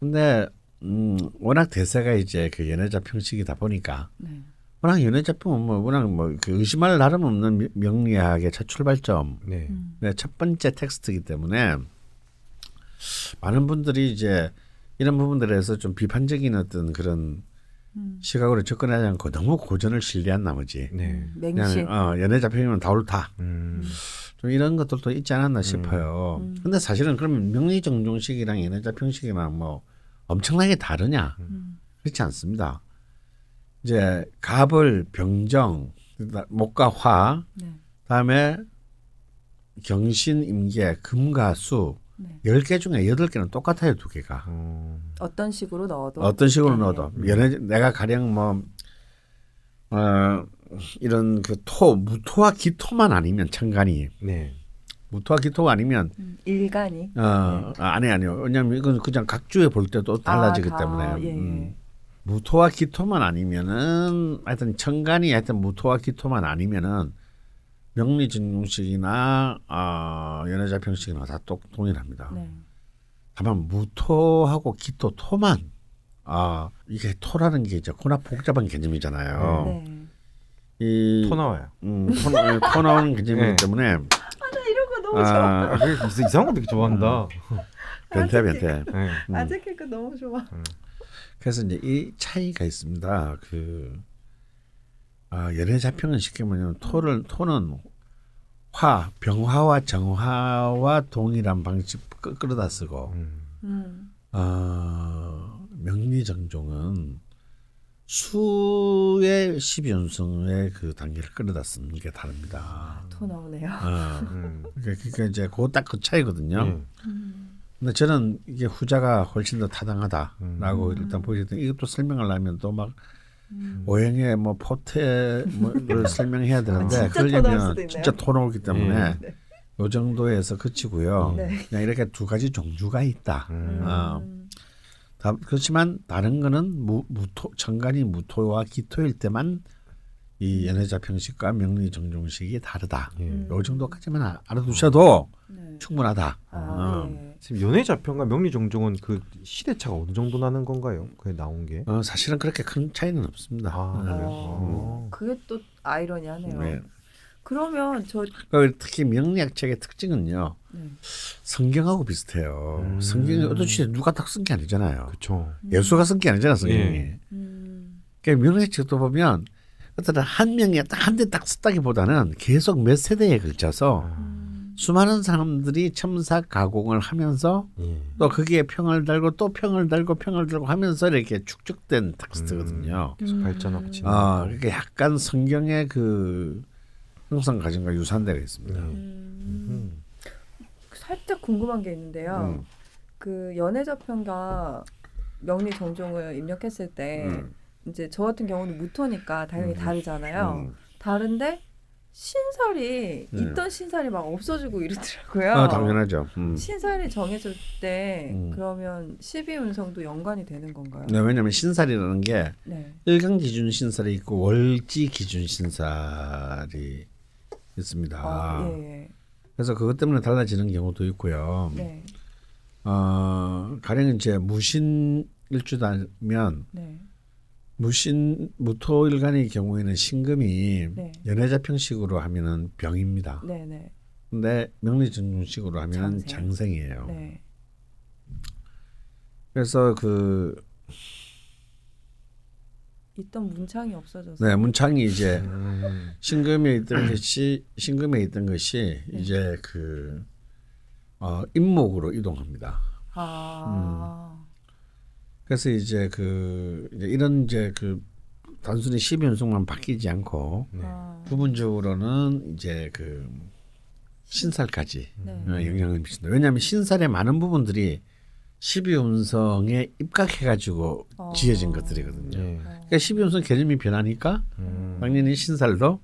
S1: 근데 음, 워낙 대세가 이제 그 연애자 평식이다 보니까
S3: 네.
S1: 워낙 연애 작품은 뭐 워낙 뭐그 의심할 나름 없는 명- 명리학의 첫 출발점,
S2: 네.
S3: 음.
S1: 네, 첫 번째 텍스트이기 때문에 많은 분들이 이제 이런 부분들에서 좀 비판적인 어떤 그런
S3: 음.
S1: 시각으로 접근하지 않고 너무 고전을 신뢰한 나머지
S2: 네.
S3: 맹시.
S1: 그냥 어, 연애 작품이면 다 옳다.
S2: 음.
S1: 좀 이런 것들도 있지 않았나 싶어요.
S3: 음.
S1: 근데 사실은 그러면 명리정종식이랑 연애자평식이랑 뭐 엄청나게 다르냐?
S3: 음.
S1: 그렇지 않습니다. 이제 갑을 병정, 목과 화,
S3: 네.
S1: 다음에 경신, 임계, 금과 수,
S3: 네.
S1: 열개 중에 여덟 개는 똑같아요, 두 개가.
S2: 어.
S3: 어떤 식으로 넣어도
S1: 어떤 식으로
S3: 네.
S1: 넣어도 연애 내가 가령 뭐 어, 이런 그 토 무토와 기토만 아니면 천간이
S2: 네.
S1: 무토와 기토가 아니면
S3: 음, 일간이
S1: 어 아, 아니 아니요 왜냐면 이건 그냥 각주에 볼 때도 달라지기
S3: 아, 다,
S1: 때문에
S3: 예, 예.
S1: 음. 무토와 기토만 아니면은 하여튼 천간이 하여튼 무토와 기토만 아니면은 명리증용식이나 아 연애자평식이나 다 똑 동일합니다.
S3: 네.
S1: 다만 무토하고 기토 토만 아 이게 토라는 게 이제 워낙 복잡한 개념이잖아요.
S3: 네.
S2: 이토 나와요.
S1: 음, 토, 토 나오는 개념이기 *laughs*
S2: 네.
S1: 때문에
S3: 나 이런 거 너무
S1: 아,
S2: 아, 이상- 이상한 거 되게 좋아한다.
S1: 변태 변태.
S2: 네.
S1: 음.
S3: 아직 그 너무 좋아.
S1: 그래서 이제 이 차이가 있습니다. 그 아, 연애 자평은 쉽게 말하면 토를 토는 화 병화와 정화와 동일한 방식 끌- 끌어다 쓰고
S2: 음.
S3: 음.
S1: 어, 명리정종은 수의 십연성의 그 단계를 끌어다 쓰는 게 다릅니다.
S3: 토 나오네요.
S1: 어,
S2: 음.
S1: 그러니까 이제 그딱그 차이거든요.
S2: 네.
S3: 음.
S1: 근데 저는 이게 후자가 훨씬 더 타당하다라고
S3: 음.
S1: 일단 보시든 이것도 설명을 하면 또 막
S3: 음.
S1: 오행의 뭐 포태를 *laughs* 설명해야 되는데 그러려면. 진짜 토 나오기 때문에
S3: 네.
S1: 요 정도에서 그치고요.
S3: 네.
S1: 그냥 이렇게 두 가지 종류가 있다.
S2: 음.
S1: 어,
S3: 음.
S1: 다, 그렇지만 다른 거는 무, 무토 천간이 무토와 기토일 때만 이 연애자 평식과 명리 정종식이 다르다.
S2: 예.
S3: 음.
S1: 요 정도까지만 아- 알아두셔도
S3: 네.
S1: 충분하다.
S3: 아,
S1: 어.
S3: 예.
S2: 지금 연애자 평과 명리정종은 그 시대차가 어느 정도 나는 건가요? 그게 나온 게?
S1: 어, 사실은 그렇게 큰 차이는 없습니다.
S2: 아,
S1: 네.
S2: 그래요?
S3: 어, 그게 또 아이러니하네요.
S1: 네.
S3: 그러면
S1: 저그 특히 명리학 책의 특징은요.
S3: 네.
S1: 성경하고 비슷해요.
S2: 음.
S1: 성경이 어떤 시대 누가 딱 쓴 게 아니잖아요.
S2: 그렇죠.
S1: 예수가 쓴 게 아니잖아, 성경이.
S2: 예.
S3: 음.
S1: 그러니까 명리학 책도 보면 어떤 한 명이 딱 한 대 딱 썼다기보다는 계속 몇 세대에 걸쳐서
S3: 음.
S1: 수많은 사람들이 첨사 가공을 하면서
S2: 예.
S1: 또 거기에 평을 달고 또 평을 달고 평을 달고 하면서 이렇게 축적된 텍스트거든요.
S2: 계속
S3: 음.
S2: 발전하고 진행.
S1: 아, 그러니까 약간 성경의 그 형성 유사한 데가 있습니다.
S2: 네.
S3: 음.
S2: 음.
S3: 살짝 궁금한 게 있는데요.
S1: 음.
S3: 그 연애자평가 명리 정종을 입력했을 때
S1: 음.
S3: 이제 저 같은 경우는 무토니까 당연히
S1: 음.
S3: 다르잖아요.
S1: 음.
S3: 다른데 신살이
S1: 네.
S3: 있던 신살이 막 없어지고 이러더라고요.
S1: 아, 당연하죠. 음.
S3: 신살이 정해질 때
S1: 음.
S3: 그러면 12 운성도 연관이 되는 건가요?
S1: 네, 왜냐하면 신살이라는 게
S3: 네.
S1: 일간 기준 신살이 있고 월지 기준 신살이 있습니다.
S3: 아, 예, 예.
S1: 그래서 그것 때문에 달라지는 경우도 있고요.
S3: 네.
S1: 어, 가령 이제 무신 일주다면
S3: 네.
S1: 무신 무토일간의 경우에는 신금이
S3: 네.
S1: 연애자평식으로 하면은 병입니다.
S3: 네, 네.
S1: 근데 명리정중식으로 하면은
S3: 장생.
S1: 장생 이에요.
S3: 네.
S1: 그래서 그
S3: 있던 문창이 없어져서
S1: 네, 문창이 이제
S2: 음.
S1: 신금에 있던 것이 신금에 있던 것이
S3: 네.
S1: 이제 그 어, 임목으로 이동합니다.
S3: 아.
S1: 그래서 이제 그 이제 이런 이제 그 단순히 12연속만 바뀌지 않고
S2: 네.
S3: 아.
S1: 부분적으로는 이제 그 신살까지
S3: 네.
S1: 어, 영향을 미친다. 왜냐하면 신살의 많은 부분들이 12운성에 입각해가지고
S3: 어.
S1: 지어진 것들이거든요.
S2: 예.
S1: 그러니까 12운성 개념이 변하니까
S2: 음.
S1: 당연히 신살도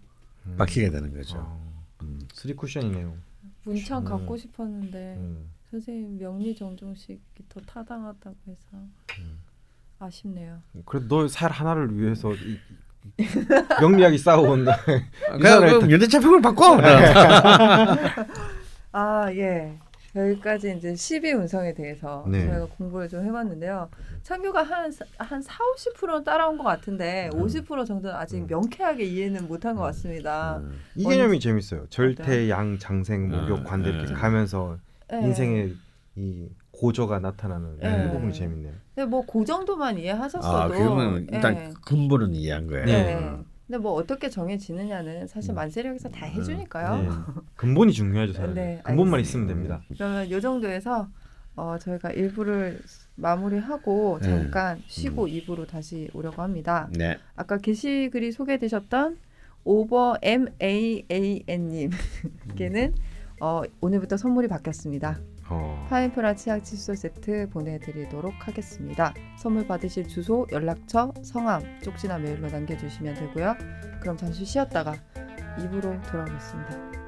S1: 바뀌게 되는 거죠.
S2: 어.
S1: 음.
S2: 쓰리 쿠션이네요.
S3: 문창
S2: 음.
S3: 갖고 싶었는데
S2: 음.
S3: 선생님 명리 정종식이 더 타당하다고 해서
S2: 음.
S3: 아쉽네요.
S2: 그래도 너 살 하나를 위해서 이, 이 명리학이 싸워온 *laughs*
S1: 그럼 연대차평을 바꿔. *laughs*
S3: 아 예. 여기까지 이제 12 운성에 대해서
S2: 네.
S3: 저희가 공부를 좀 해봤는데요. 창규가 한, 한 4, 50%는 따라온 것 같은데
S1: 음.
S3: 50% 정도는 아직
S2: 음.
S3: 명쾌하게 이해는 못한 것 같습니다.
S1: 음.
S2: 이 개념이 재밌어요. 절대, 양, 장생, 목욕,
S1: 음,
S2: 관대 이렇게
S1: 음.
S2: 가면서
S3: 네.
S2: 인생의 이 고조가 나타나는
S3: 네.
S2: 이 부분이 재밌네요.
S3: 근데 뭐그 정도만 이해하셨어도
S1: 아 그러면 일단
S3: 예.
S1: 근본은 이해한 거예요.
S3: 네.
S1: 음.
S3: 근데 뭐 어떻게 정해지느냐는 사실
S2: 음.
S3: 만세력에서 다
S1: 음.
S3: 해주니까요.
S2: 네. 근본이 중요하죠, 사실.
S3: 네,
S2: 근본만
S3: 알겠습니다.
S2: 있으면 됩니다.
S3: 그러면 이 정도에서 어, 저희가 1부를 마무리하고
S1: 네.
S3: 잠깐 쉬고
S1: 음.
S3: 2부로 다시 오려고 합니다.
S1: 네.
S3: 아까 게시글이 소개되셨던 오버 M A A N님께는 어, 오늘부터 선물이 바뀌었습니다.
S2: 어.
S3: 파인프라 치약 칫솔 세트 보내드리도록 하겠습니다. 선물 받으실 주소, 연락처, 성함, 쪽지나 메일로 남겨주시면 되고요. 그럼 잠시 쉬었다가 2부로 돌아오겠습니다.